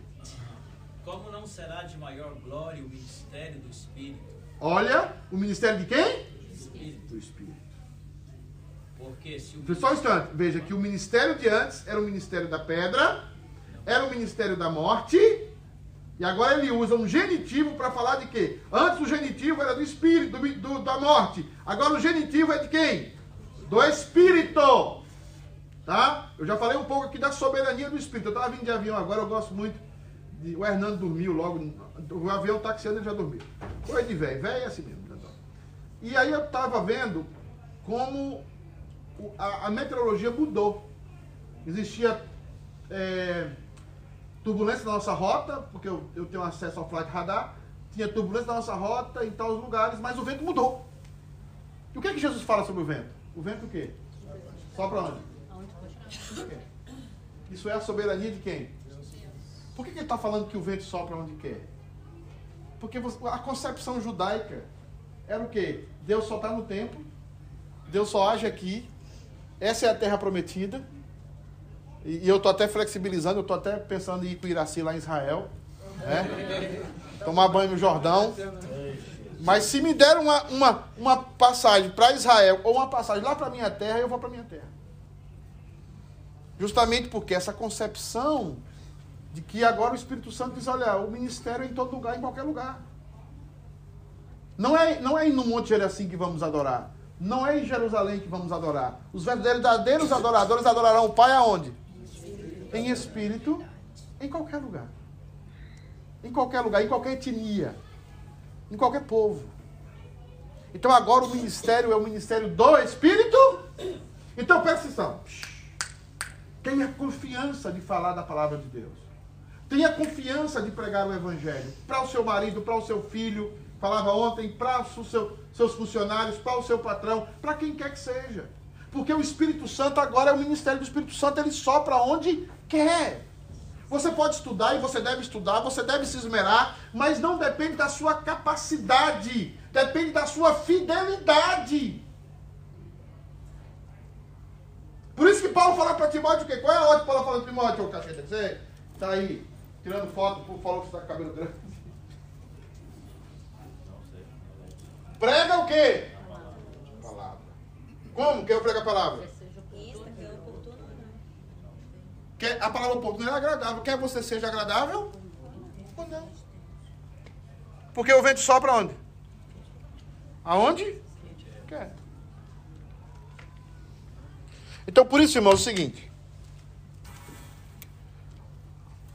Como não será de maior glória o ministério do Espírito? Olha, o ministério de quem? Espírito. Do Espírito. Porque se o Só um instante, veja que o ministério de antes era o ministério da pedra, era o ministério da morte, e agora ele usa um genitivo para falar de quê? Antes o genitivo era do espírito, do, do, da morte. Agora o genitivo é de quem? Do espírito. Tá? Eu já falei um pouco aqui da soberania do espírito. Eu estava vindo de avião agora, eu gosto muito. De, o Hernando dormiu logo. O avião taxiando ele já dormiu. Foi de velho, velho é assim mesmo. né, E aí eu estava vendo como a, a meteorologia mudou. Existia é, turbulência na nossa rota, porque eu, eu tenho acesso ao flight radar. Tinha turbulência na nossa rota em tais lugares, mas o vento mudou. E o que, é que Jesus fala sobre o vento? O vento o quê? Sopra onde? Por quê? Isso é a soberania de quem? Por que, ele está falando que o vento sopra onde quer? Porque a concepção judaica era o quê? Deus só está no templo, Deus só age aqui, essa é a terra prometida, e, e eu estou até flexibilizando, eu estou até pensando em ir para Iraci lá em Israel, né? tomar banho no Jordão. Mas se me der uma, uma, uma passagem para Israel ou uma passagem lá para minha terra, eu vou para minha terra. Justamente porque essa concepção de que agora o Espírito Santo diz, olha, o ministério é em todo lugar, em qualquer lugar. Não é, não é no Monte Gerazim que vamos adorar. Não é em Jerusalém que vamos adorar. Os verdadeiros adoradores adorarão o Pai aonde? Em espírito, em qualquer lugar. Em qualquer lugar, em qualquer etnia, em qualquer povo. Então agora o ministério é o ministério do Espírito. Então presta atenção. Tenha confiança de falar da palavra de Deus. Tenha confiança de pregar o evangelho para o seu marido, para o seu filho, falava ontem, para os seu, seus funcionários, para o seu patrão, para quem quer que seja. Porque o Espírito Santo agora é o ministério do Espírito Santo, ele sopra onde quer. Você pode estudar e você deve estudar, você deve se esmerar, mas não depende da sua capacidade, depende da sua fidelidade. Por isso que Paulo fala para Timóteo o quê? Qual é a ordem que Paulo fala para Timóteo, ô cacheta? Você está aí tirando foto, falou que você está com cabelo grande. Prega o quê? Palavra. Como que eu prego a palavra? Quer, a palavra oportuna é agradável. Quer você seja agradável? Ou não? Porque o vento sopra onde? Aonde? Quer. Então, por isso, irmão, é o seguinte.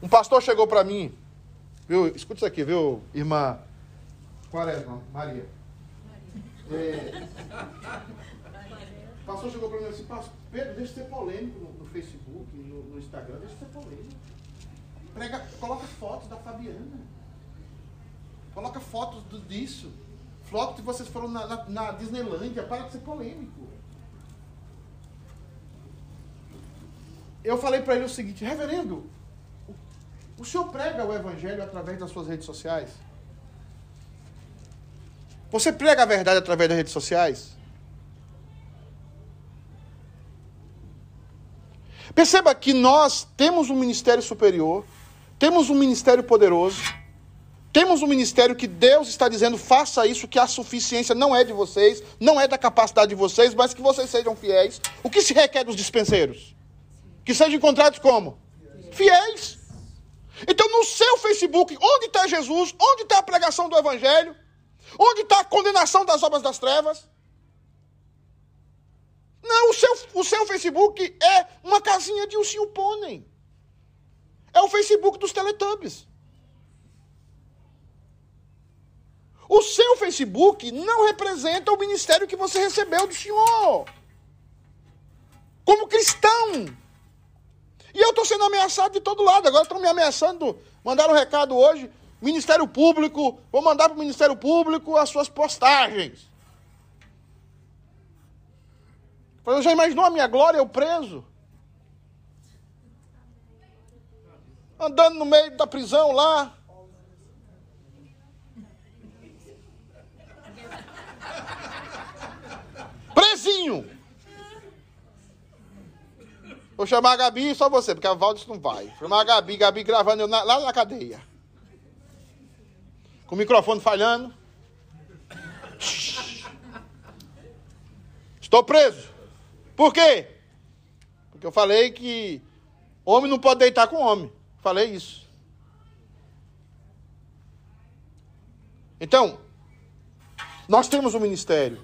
Um pastor chegou para mim, viu? Escuta isso aqui, viu, irmã Quaresma, Maria. É, o pastor chegou para mim assim, pastor, Pedro, deixa de ser polêmico no, no Facebook, no, no Instagram, deixa de ser polêmico. Prega, coloca fotos da Fabiana. Coloca fotos do, disso. Fotos que vocês foram na, na, na Disneylândia, para de ser polêmico. Eu falei para ele o seguinte, reverendo, o senhor prega o evangelho através das suas redes sociais? Você prega a verdade através das redes sociais? Perceba que nós temos um ministério superior, temos um ministério poderoso, temos um ministério que Deus está dizendo: faça isso, que a suficiência não é de vocês, não é da capacidade de vocês, mas que vocês sejam fiéis. O que se requer dos dispenseiros? Que sejam encontrados como? Fiéis. Então, no seu Facebook, onde está Jesus? Onde está a pregação do Evangelho? Onde está a condenação das obras das trevas? Não, o seu, o seu Facebook é uma casinha de ursinho pônei. É o Facebook dos Teletubbies. O seu Facebook não representa o ministério que você recebeu do Senhor. Como cristão. E eu estou sendo ameaçado de todo lado. Agora estão me ameaçando. Mandaram um recado hoje. Ministério Público. Vou mandar para o Ministério Público as suas postagens. Eu já imaginou a minha glória, eu preso? Andando no meio da prisão lá. Presinho. Vou chamar a Gabi só você, porque a Valdis não vai. Vou chamar a Gabi, Gabi gravando eu na, lá na cadeia. Com o microfone falhando. Estou preso. Por quê? Porque eu falei que homem não pode deitar com homem. Falei isso. Então, nós temos um ministério.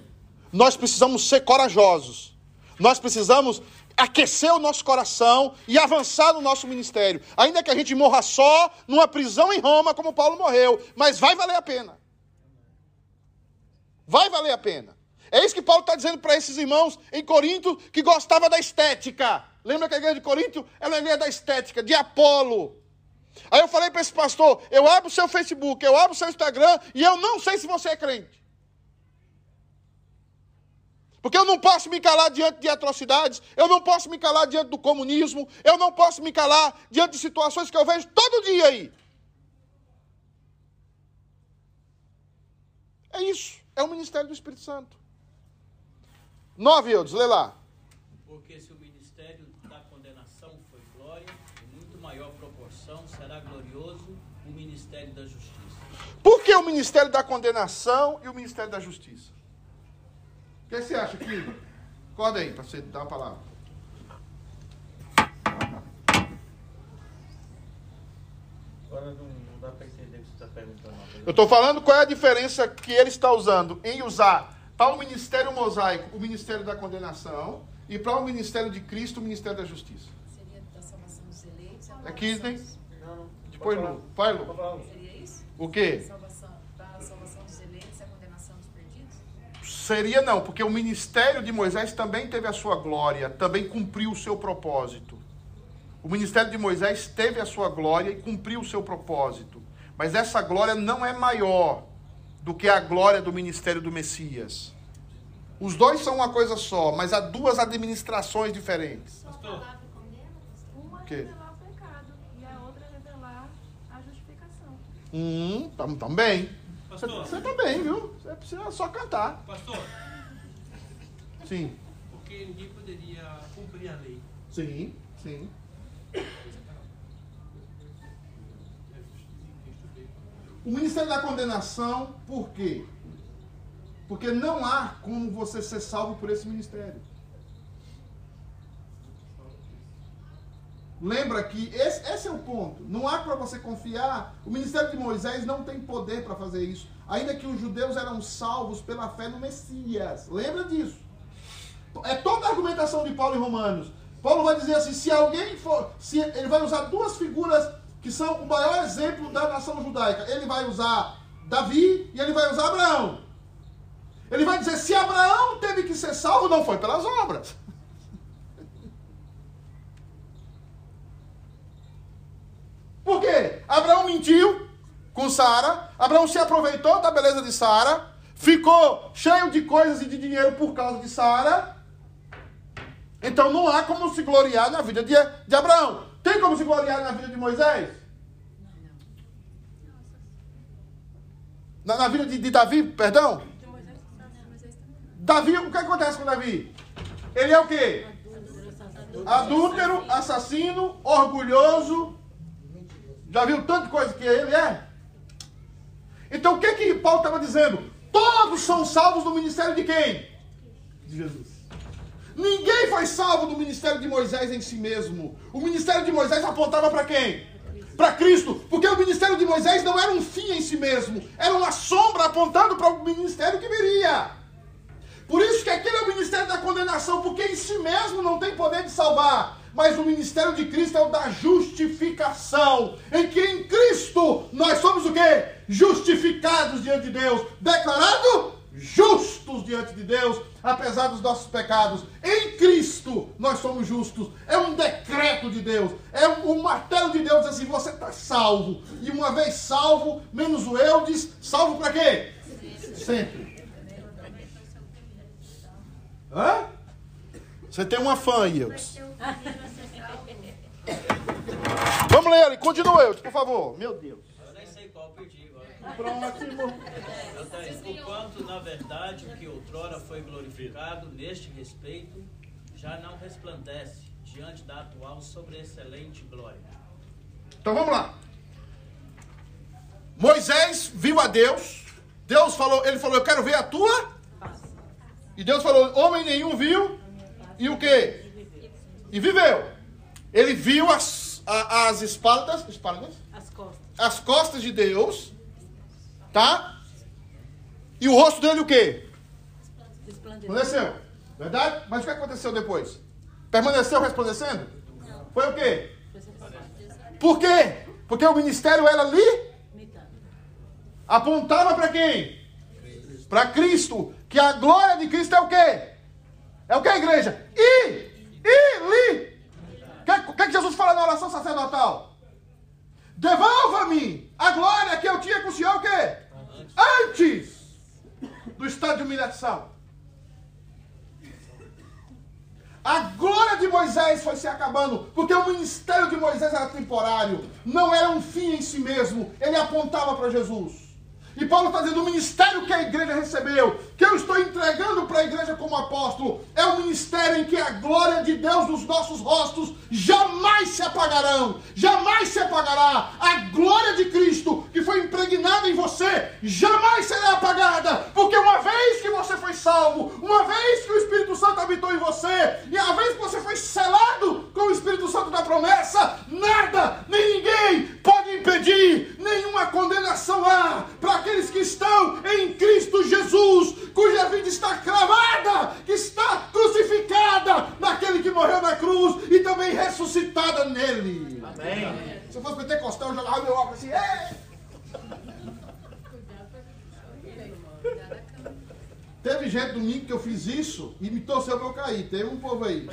Nós precisamos ser corajosos. Nós precisamos aquecer o nosso coração e avançar no nosso ministério. Ainda que a gente morra só numa prisão em Roma, como Paulo morreu. Mas vai valer a pena. Vai valer a pena. É isso que Paulo está dizendo para esses irmãos em Corinto que gostava da estética. Lembra que a igreja de Corinto ela é da estética, de Apolo. Aí eu falei para esse pastor: eu abro o seu Facebook, eu abro o seu Instagram e eu não sei se você é crente. Porque eu não posso me calar diante de atrocidades, eu não posso me calar diante do comunismo, eu não posso me calar diante de situações que eu vejo todo dia aí. É isso, é o ministério do Espírito Santo. Nove, Eudes, lê lá. Porque se o ministério da condenação foi glória, em muito maior proporção será glorioso o ministério da justiça. Por que o ministério da condenação e o ministério da justiça? O que você acha, filho? Acorda aí, para você dar a palavra. Agora não, não dá para entender o que você está perguntando. não. Eu estou falando qual é a diferença que ele está usando em usar para o ministério mosaico o ministério da condenação e para o ministério de Cristo o ministério da justiça. Seria da salvação dos eleitos. É Kisney? Não, não. Depois Lu. falar, Lu. Seria isso? O quê? Salvação, da salvação dos eleitos e a condenação dos perdidos? Seria não, porque o ministério de Moisés também teve a sua glória, também cumpriu o seu propósito. O ministério de Moisés teve a sua glória e cumpriu o seu propósito. Mas essa glória não é maior do que a glória do ministério do Messias. Os dois são uma coisa só, mas há duas administrações diferentes. Pastor, Uma é revelar o pecado e a outra é revelar a justificação. Hum, tam- também. Você, pastor, você também, viu? Você precisa só cantar. pastor, Sim, porque ninguém poderia cumprir a lei. sim, sim. O ministério da condenação, por quê? Porque não há como você ser salvo por esse ministério. Lembra que esse, esse é o ponto. Não há para você confiar. O ministério de Moisés não tem poder para fazer isso. Ainda que os judeus eram salvos pela fé no Messias. Lembra disso? É toda a argumentação de Paulo em Romanos. Paulo vai dizer assim: se alguém for. Se ele vai usar duas figuras que são o maior exemplo da nação judaica. Ele vai usar Davi e ele vai usar Abraão. Ele vai dizer: se Abraão teve que ser salvo, não foi pelas obras. Por quê? Abraão mentiu com Sara, Abraão se aproveitou da beleza de Sara, ficou cheio de coisas e de dinheiro por causa de Sara. Então não há como se gloriar na vida de, de Abraão. Tem como se gloriar na vida de Moisés? Na, na vida de, de Davi, perdão? Davi, o que acontece com Davi? Ele é o quê? Adúltero, assassino, orgulhoso. Já viu tanta coisa que ele é? Então o que que Paulo estava dizendo? Todos são salvos no ministério de quem? De Jesus. Ninguém foi salvo do ministério de Moisés em si mesmo. O ministério de Moisés apontava para quem? Para Cristo. Porque o ministério de Moisés não era um fim em si mesmo. Era uma sombra apontando para o ministério que viria. Por isso que aquele é o ministério da condenação, porque em si mesmo não tem poder de salvar. Mas o ministério de Cristo é o da justificação, em que em Cristo nós somos o quê? Justificados diante de Deus, declarado justos diante de Deus, apesar dos nossos pecados. Em Cristo nós somos justos. É um decreto de Deus. É um, martelo de Deus assim, você está salvo. E uma vez salvo, menos o eu diz, salvo para quê? Sempre. Hã? Você tem uma fã aí, Eudes. Vamos ler ali, continua, Eudes, por favor. Meu Deus. Eu nem sei qual perdi agora. Próximo. Porquanto, na verdade, o que outrora foi glorificado neste respeito, já não resplandece diante da atual sobreexcelente glória. Então vamos lá. Moisés viu a Deus. Deus falou, ele falou, eu quero ver a tua. E Deus falou, homem nenhum viu. E o quê? E viveu. Ele viu as, a- as espaldas, espaldas, As costas. as costas de Deus, tá? E o rosto dele o quê? Resplandeceu. Verdade? Mas o que aconteceu depois? Permaneceu resplandecendo? Foi o quê? Por quê? Porque o ministério era ali apontava para quem? Para Cristo. Que a glória de Cristo é o quê? É o que, igreja? E, e, li. O que, que que Jesus fala na oração sacerdotal? Devolva-me a glória que eu tinha com o Senhor, o quê? Antes do estado de humilhação. A glória de Moisés foi se acabando, porque o ministério de Moisés era temporário, não era um fim em si mesmo, ele apontava para Jesus. E Paulo está dizendo: o ministério que a igreja recebeu, que eu estou entregando para a igreja como apóstolo, é um ministério em que a glória de Deus nos nossos rostos jamais se apagarão, jamais se apagará. A glória de Cristo que foi impregnada em você jamais será apagada, porque uma vez que você foi salvo, uma vez que o Espírito Santo habitou em você, e a vez que você foi selado com o Espírito Santo da promessa, nada, nem ninguém pode impedir, nenhuma condenação há para aqueles que estão em Cristo Jesus, cuja vida está cravada, que está crucificada naquele que morreu na cruz e também ressuscitada nele. Amém. Se eu fosse pentecostal, eu jogava meu óculos assim, é. Teve gente domingo que eu fiz isso e me torceu pra eu cair. Teve um povo aí.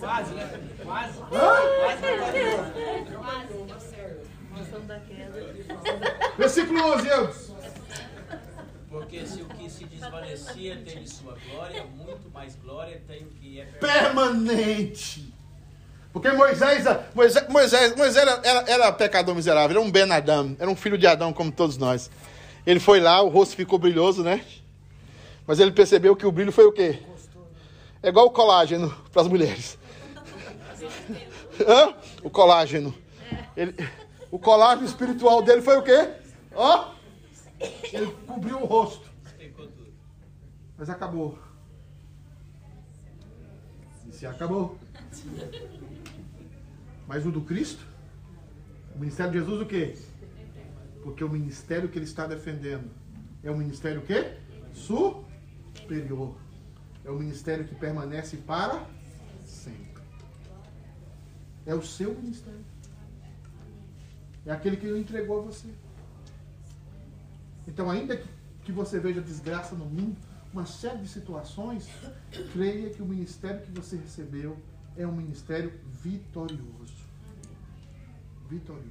Quase, né? Quase. Moção da queda. Versículo 11, Eudes. Porque se o que se desvanecia tem de sua glória, muito mais glória tem o que é Permanente. Porque Moisés, Moisés, Moisés, Moisés era, era, era pecador miserável, era um Ben Adão, era um filho de Adão como todos nós. Ele foi lá, o rosto ficou brilhoso, né? Mas ele percebeu que o brilho foi o quê? É igual o colágeno para as mulheres. Hã? O colágeno. Ele- o colágeno espiritual dele foi o quê? Ó! Ele cobriu o rosto. Mas acabou. E se acabou. Mas o do Cristo? O ministério de Jesus o quê? Porque o ministério que ele está defendendo é um ministério o quê? Superior. É o ministério que permanece para sempre. É o seu ministério. É aquele que entregou a você. Então, ainda que, que você veja desgraça no mundo, uma série de situações, creia que o ministério que você recebeu é um ministério vitorioso. Vitorioso.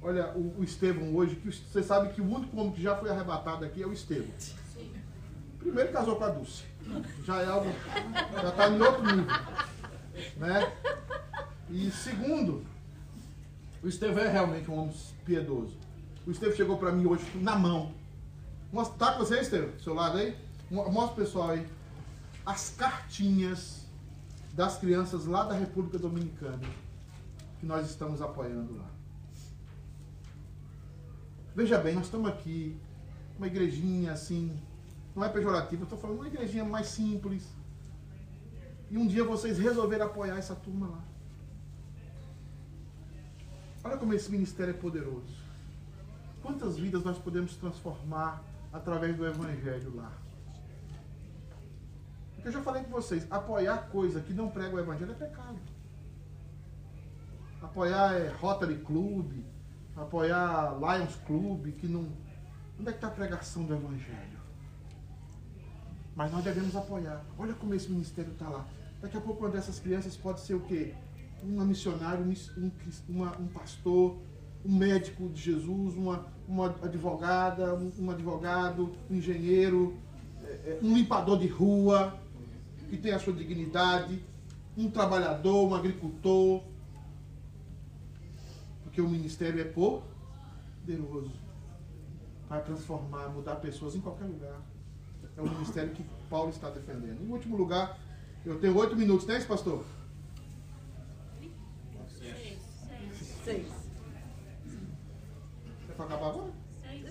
Olha, o, o Estevão hoje, que você sabe que o único homem que já foi arrebatado aqui é o Estevão. Primeiro casou com a Dulce. Já é algo. Já está em outro nível. Né? E segundo, o Estevão é realmente um homem piedoso. O Estevão chegou para mim hoje na mão. Mostra, tá com você, Estevam? Do seu lado aí? Mo- Mostra pro pessoal aí. As cartinhas das crianças lá da República Dominicana que nós estamos apoiando lá. Veja bem, nós estamos aqui, uma igrejinha assim, não é pejorativo, eu estou falando uma igrejinha mais simples. E um dia vocês resolveram apoiar essa turma lá. Olha como esse ministério é poderoso. Quantas vidas nós podemos transformar através do Evangelho lá? Porque eu já falei com vocês, apoiar coisa que não prega o Evangelho é pecado. Apoiar é Rotary Club, apoiar Lions Club, que não. Onde é que está a pregação do Evangelho? Mas nós devemos apoiar. Olha como esse ministério está lá. Daqui a pouco uma dessas crianças pode ser o quê? Uma missionária, um, um uma- um pastor, um médico de Jesus, uma, uma advogada, um, um advogado, um engenheiro, é, é, um limpador de rua, que tem a sua dignidade, um trabalhador, um agricultor. Porque o ministério é poderoso para transformar, mudar pessoas em qualquer lugar. É o ministério que Paulo está defendendo. Em último lugar, eu tenho oito minutos, né, esse pastor? Seis. É para acabar agora?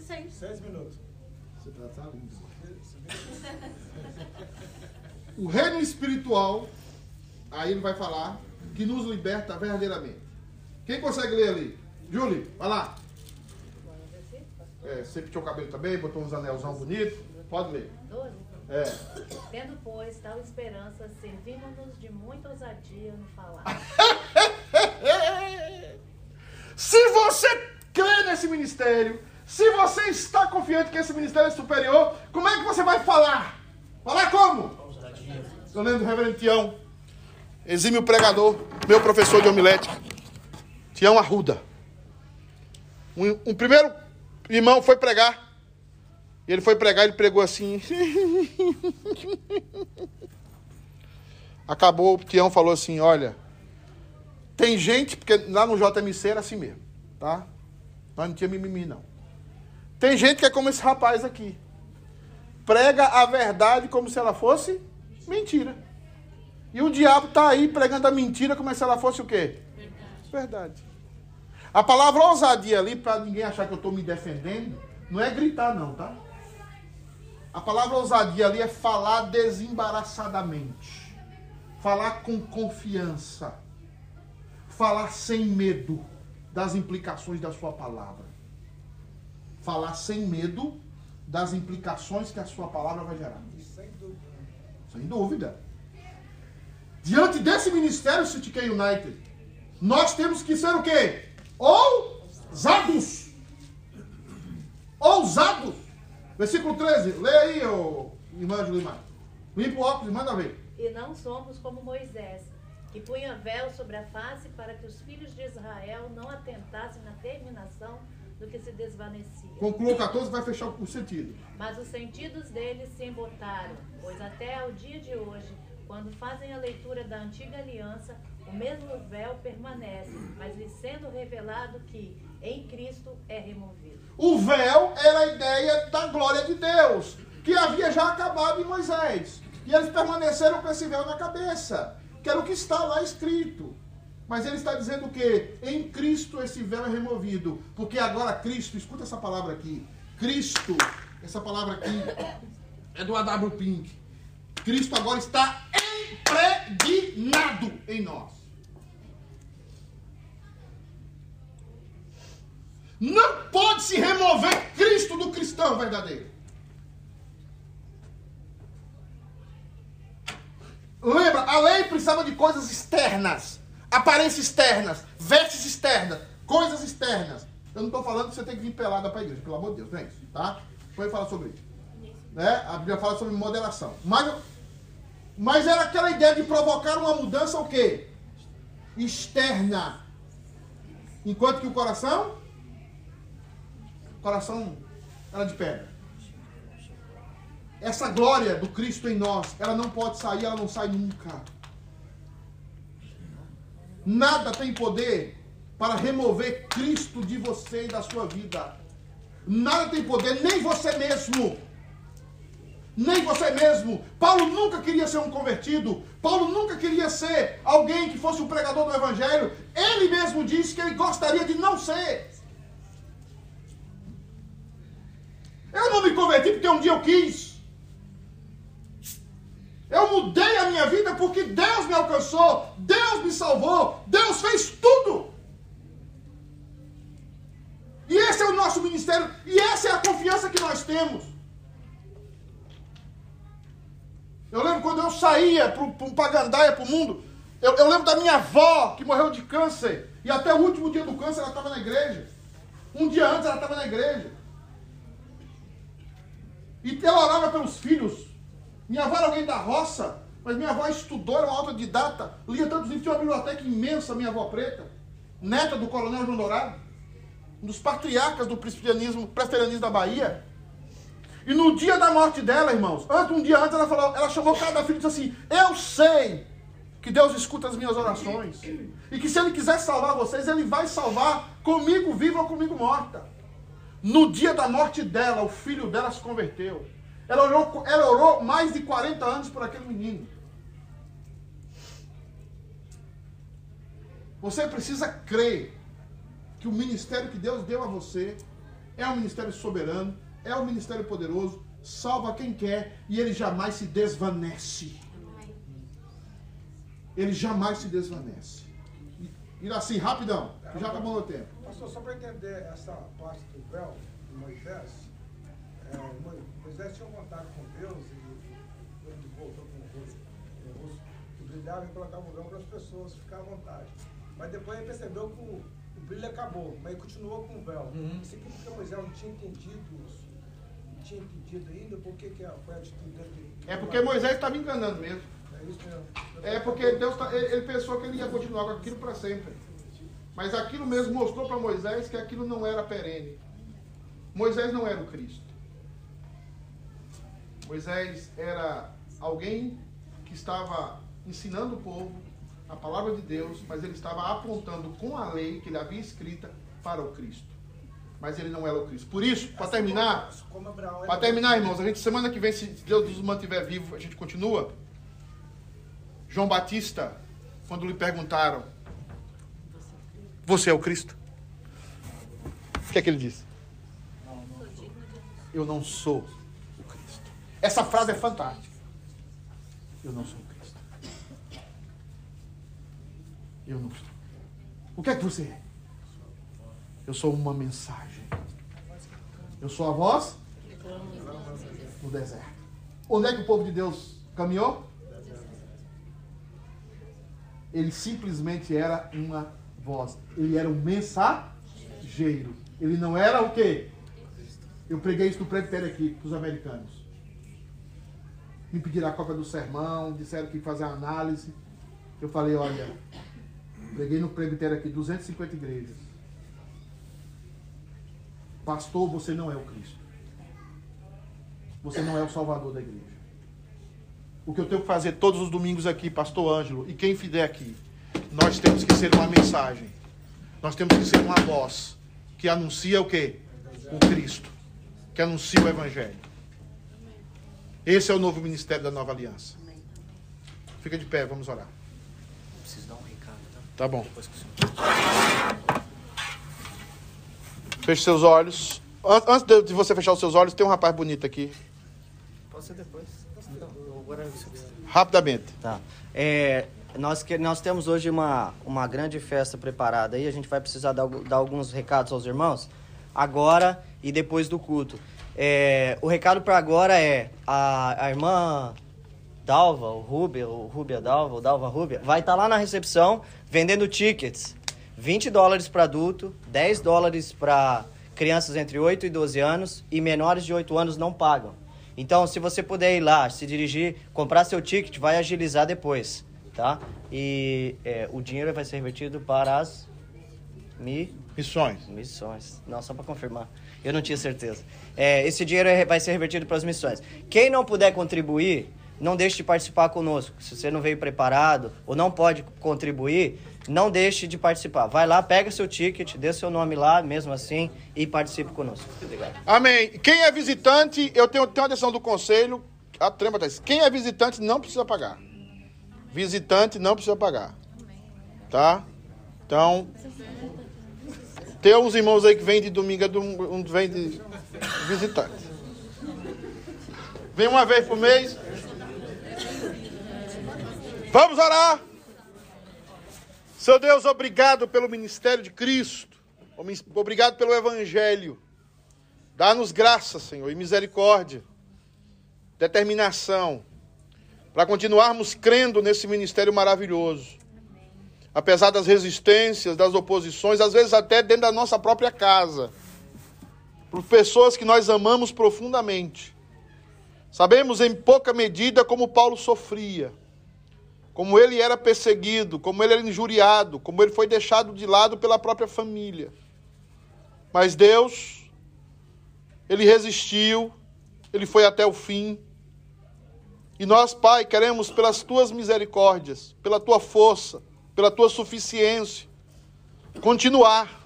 Seis. Seis minutos. Você tá, lindo. O reino espiritual, aí ele vai falar, que nos liberta verdadeiramente. Quem consegue ler ali? Julie, vai lá. É, você pintou o cabelo também, botou uns anelzão bonito. Pode ler. 12. É. Tendo, pois, tal esperança, servimos-nos de muita ousadia no falar. Se você crê nesse ministério, se você está confiante que esse ministério é superior, como é que você vai falar? Falar como? Eu lembro do reverendo Tião, exímio pregador, meu professor de homilética. Tião Arruda. Um, um primeiro irmão foi pregar. Ele foi pregar, ele pregou assim. Acabou, o Tião falou assim: olha, tem gente, porque lá no JMC era assim mesmo, tá? Nós não tinha mimimi, não. Tem gente que é como esse rapaz aqui. Prega a verdade como se ela fosse mentira. E o diabo tá aí pregando a mentira como se ela fosse o quê? Verdade. A palavra ousadia ali, para ninguém achar que eu estou me defendendo, não é gritar, não, tá? A palavra ousadia ali é falar desembaraçadamente. Falar com confiança falar sem medo das implicações da sua palavra. Falar sem medo das implicações que a sua palavra vai gerar. Sem dúvida. Diante desse ministério City K United, nós temos que ser o quê? Ousados. Ousados. Versículo 13. Lê aí, ô, irmã Julimar. Limpa o óculos e manda ver. E não somos como Moisés, que punha véu sobre a face para que os filhos de Israel não atentassem na terminação do que se desvanecia. Conclua o 14 vai fechar o sentido. Mas os sentidos deles se embotaram, pois até ao dia de hoje, quando fazem a leitura da antiga aliança, o mesmo véu permanece, mas lhe sendo revelado que em Cristo é removido. O véu era a ideia da glória de Deus, que havia já acabado em Moisés. E eles permaneceram com esse véu na cabeça, que era o que está lá escrito. Mas ele está dizendo que em Cristo esse véu é removido, porque agora Cristo, escuta essa palavra aqui, Cristo, essa palavra aqui é do A.W. Pink. Cristo agora está impregnado em nós. Não pode se remover Cristo do cristão verdadeiro. Lembra, a lei precisava de coisas externas, aparências externas, vestes externas, coisas externas. Eu não estou falando que você tem que vir pelada para a igreja, pelo amor de Deus, não é isso, tá? Depois fala sobre isso. Né? A Bíblia fala sobre moderação. Mas, mas era aquela ideia de provocar uma mudança o quê? Externa. Enquanto que o coração coração era de pedra. Essa glória do Cristo em nós, ela não pode sair, ela não sai nunca. Nada tem poder para remover Cristo de você e da sua vida. Nada tem poder, nem você mesmo. Nem você mesmo. Paulo nunca queria ser um convertido. Paulo nunca queria ser alguém que fosse um pregador do evangelho. Ele mesmo disse que ele gostaria de não ser. Eu não me converti porque um dia eu quis. Eu mudei a minha vida porque Deus me alcançou, Deus me salvou, Deus fez tudo. E esse é o nosso ministério, e essa é a confiança que nós temos. Eu lembro quando eu saía para um pagandaia, para o mundo, eu, eu, lembro da minha avó que morreu de câncer, e até o último dia do câncer ela estava na igreja. Um dia antes ela estava na igreja. E ela orava pelos filhos. Minha avó era alguém da roça, mas minha avó estudou, era uma autodidata, lia tantos livros, tinha uma biblioteca imensa, minha avó preta, neta do coronel João Dourado, um dos patriarcas do presbiterianismo, presbiterianismo da Bahia. E no dia da morte dela, irmãos, antes, um dia antes, ela, falou, ela chamou cada filho e disse assim: Eu sei que Deus escuta as minhas orações. E que se Ele quiser salvar vocês, Ele vai salvar comigo viva ou comigo morta. No dia da morte dela, o filho dela se converteu. Ela orou, ela orou mais de 40 anos por aquele menino. Você precisa crer que o ministério que Deus deu a você é um ministério soberano, é um ministério poderoso, salva quem quer e ele jamais se desvanece. Ele jamais se desvanece. E assim, rapidão, já acabou o tempo. Pastor, só para entender essa parte do véu de Moisés, Moisés tinha um contato com Deus e ele voltou com o rosto, o rosto que brilhava e colocava o véu para as pessoas ficar à vontade. Mas depois ele percebeu que o, o brilho acabou, mas ele continuou com o véu. Uhum. Isso aqui porque Moisés não tinha entendido isso. Não tinha entendido ainda por que, que foi a atitude dele. É porque Moisés estava enganando mesmo. É isso mesmo. É porque Deus tá, ele, ele pensou que ele ia continuar com aquilo para sempre. Mas aquilo mesmo mostrou para Moisés que aquilo não era perene. Moisés não era o Cristo. Moisés era alguém que estava ensinando o povo a palavra de Deus, mas ele estava apontando com a lei que ele havia escrita para o Cristo. Mas ele não era o Cristo. Por isso, para terminar, para terminar, irmãos, a gente semana que vem, se Deus nos mantiver vivo, a gente continua. João Batista, quando lhe perguntaram, você é o Cristo? O que é que ele disse? Eu não sou. Essa frase é fantástica. Eu não sou Cristo. Eu não sou. O que é que você é? Eu sou uma mensagem. Eu sou a voz no deserto. Onde é que o povo de Deus caminhou? Ele simplesmente era uma voz. Ele era um mensageiro. Ele não era o quê? Eu preguei isso no presbitério aqui para os americanos. Me pediram a cópia do sermão, disseram que fazer análise. Eu falei, olha, preguei no presbitério aqui 250 igrejas. Pastor, você não é o Cristo. Você não é o Salvador da igreja. O que eu tenho que fazer todos os domingos aqui, Pastor Ângelo, e quem fizer aqui, nós temos que ser uma mensagem. Nós temos que ser uma voz que anuncia o quê? O Cristo. Que anuncia o Evangelho. Esse é o novo ministério da nova aliança. Fica de pé, vamos orar. Preciso dar um recado, tá? Tá bom. Feche seus olhos. Antes de você fechar os seus olhos, tem um rapaz bonito aqui. Pode ser depois. Rapidamente. Tá. É, nós, que, nós temos hoje uma, uma grande festa preparada aí. A gente vai precisar dar, dar alguns recados aos irmãos agora e depois do culto. É, o recado para agora é a, a irmã Dalva, o Rúbia, o Rúbia Dalva, o Dalva Rúbia, vai estar tá lá na recepção vendendo tickets. 20 dólares para adulto, 10 dólares para crianças entre 8 e 12 anos e menores de 8 anos não pagam. Então, se você puder ir lá, se dirigir, comprar seu ticket, vai agilizar depois tá? E é, o dinheiro vai ser revertido para as mi... missões. Missões. Não, só para confirmar. Eu não tinha certeza. É, esse dinheiro é, vai ser revertido para as missões. Quem não puder contribuir, não deixe de participar conosco. Se você não veio preparado ou não pode contribuir, não deixe de participar. Vai lá, pega seu ticket, dê seu nome lá, mesmo assim, e participe conosco. Amém. Quem é visitante, eu tenho, tenho a decisão do conselho. A trema tá. Quem é visitante não precisa pagar. Visitante não precisa pagar. Tá? Então, tem uns irmãos aí que vêm de domingo, um vem de visitante. Vem uma vez por mês. Vamos orar. Seu Deus, obrigado pelo ministério de Cristo. Obrigado pelo Evangelho. Dá-nos graça, Senhor, e misericórdia, determinação, para continuarmos crendo nesse ministério maravilhoso. Apesar das resistências, das oposições, às vezes até dentro da nossa própria casa, por pessoas que nós amamos profundamente. Sabemos em pouca medida como Paulo sofria, como ele era perseguido, como ele era injuriado, como ele foi deixado de lado pela própria família. Mas Deus, ele resistiu, ele foi até o fim. E nós, Pai, queremos pelas tuas misericórdias, pela tua força, pela tua suficiência, continuar.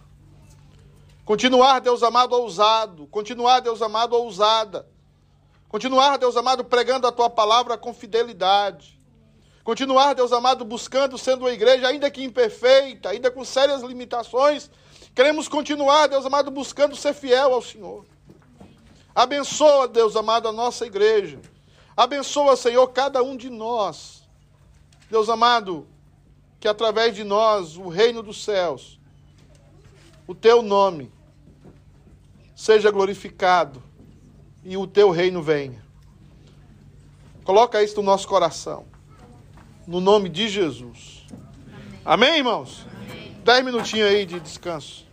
Continuar, Deus amado, ousado. Continuar, Deus amado, ousada. Continuar, Deus amado, pregando a tua palavra com fidelidade. Continuar, Deus amado, buscando, sendo uma igreja, ainda que imperfeita, ainda com sérias limitações. Queremos continuar, Deus amado, buscando ser fiel ao Senhor. Abençoa, Deus amado, a nossa igreja. Abençoa, Senhor, cada um de nós. Deus amado, que através de nós, o reino dos céus, o teu nome, seja glorificado e o teu reino venha. Coloca isso no nosso coração. No nome de Jesus. Amém, irmãos? Amém. Dez minutinhos aí de descanso.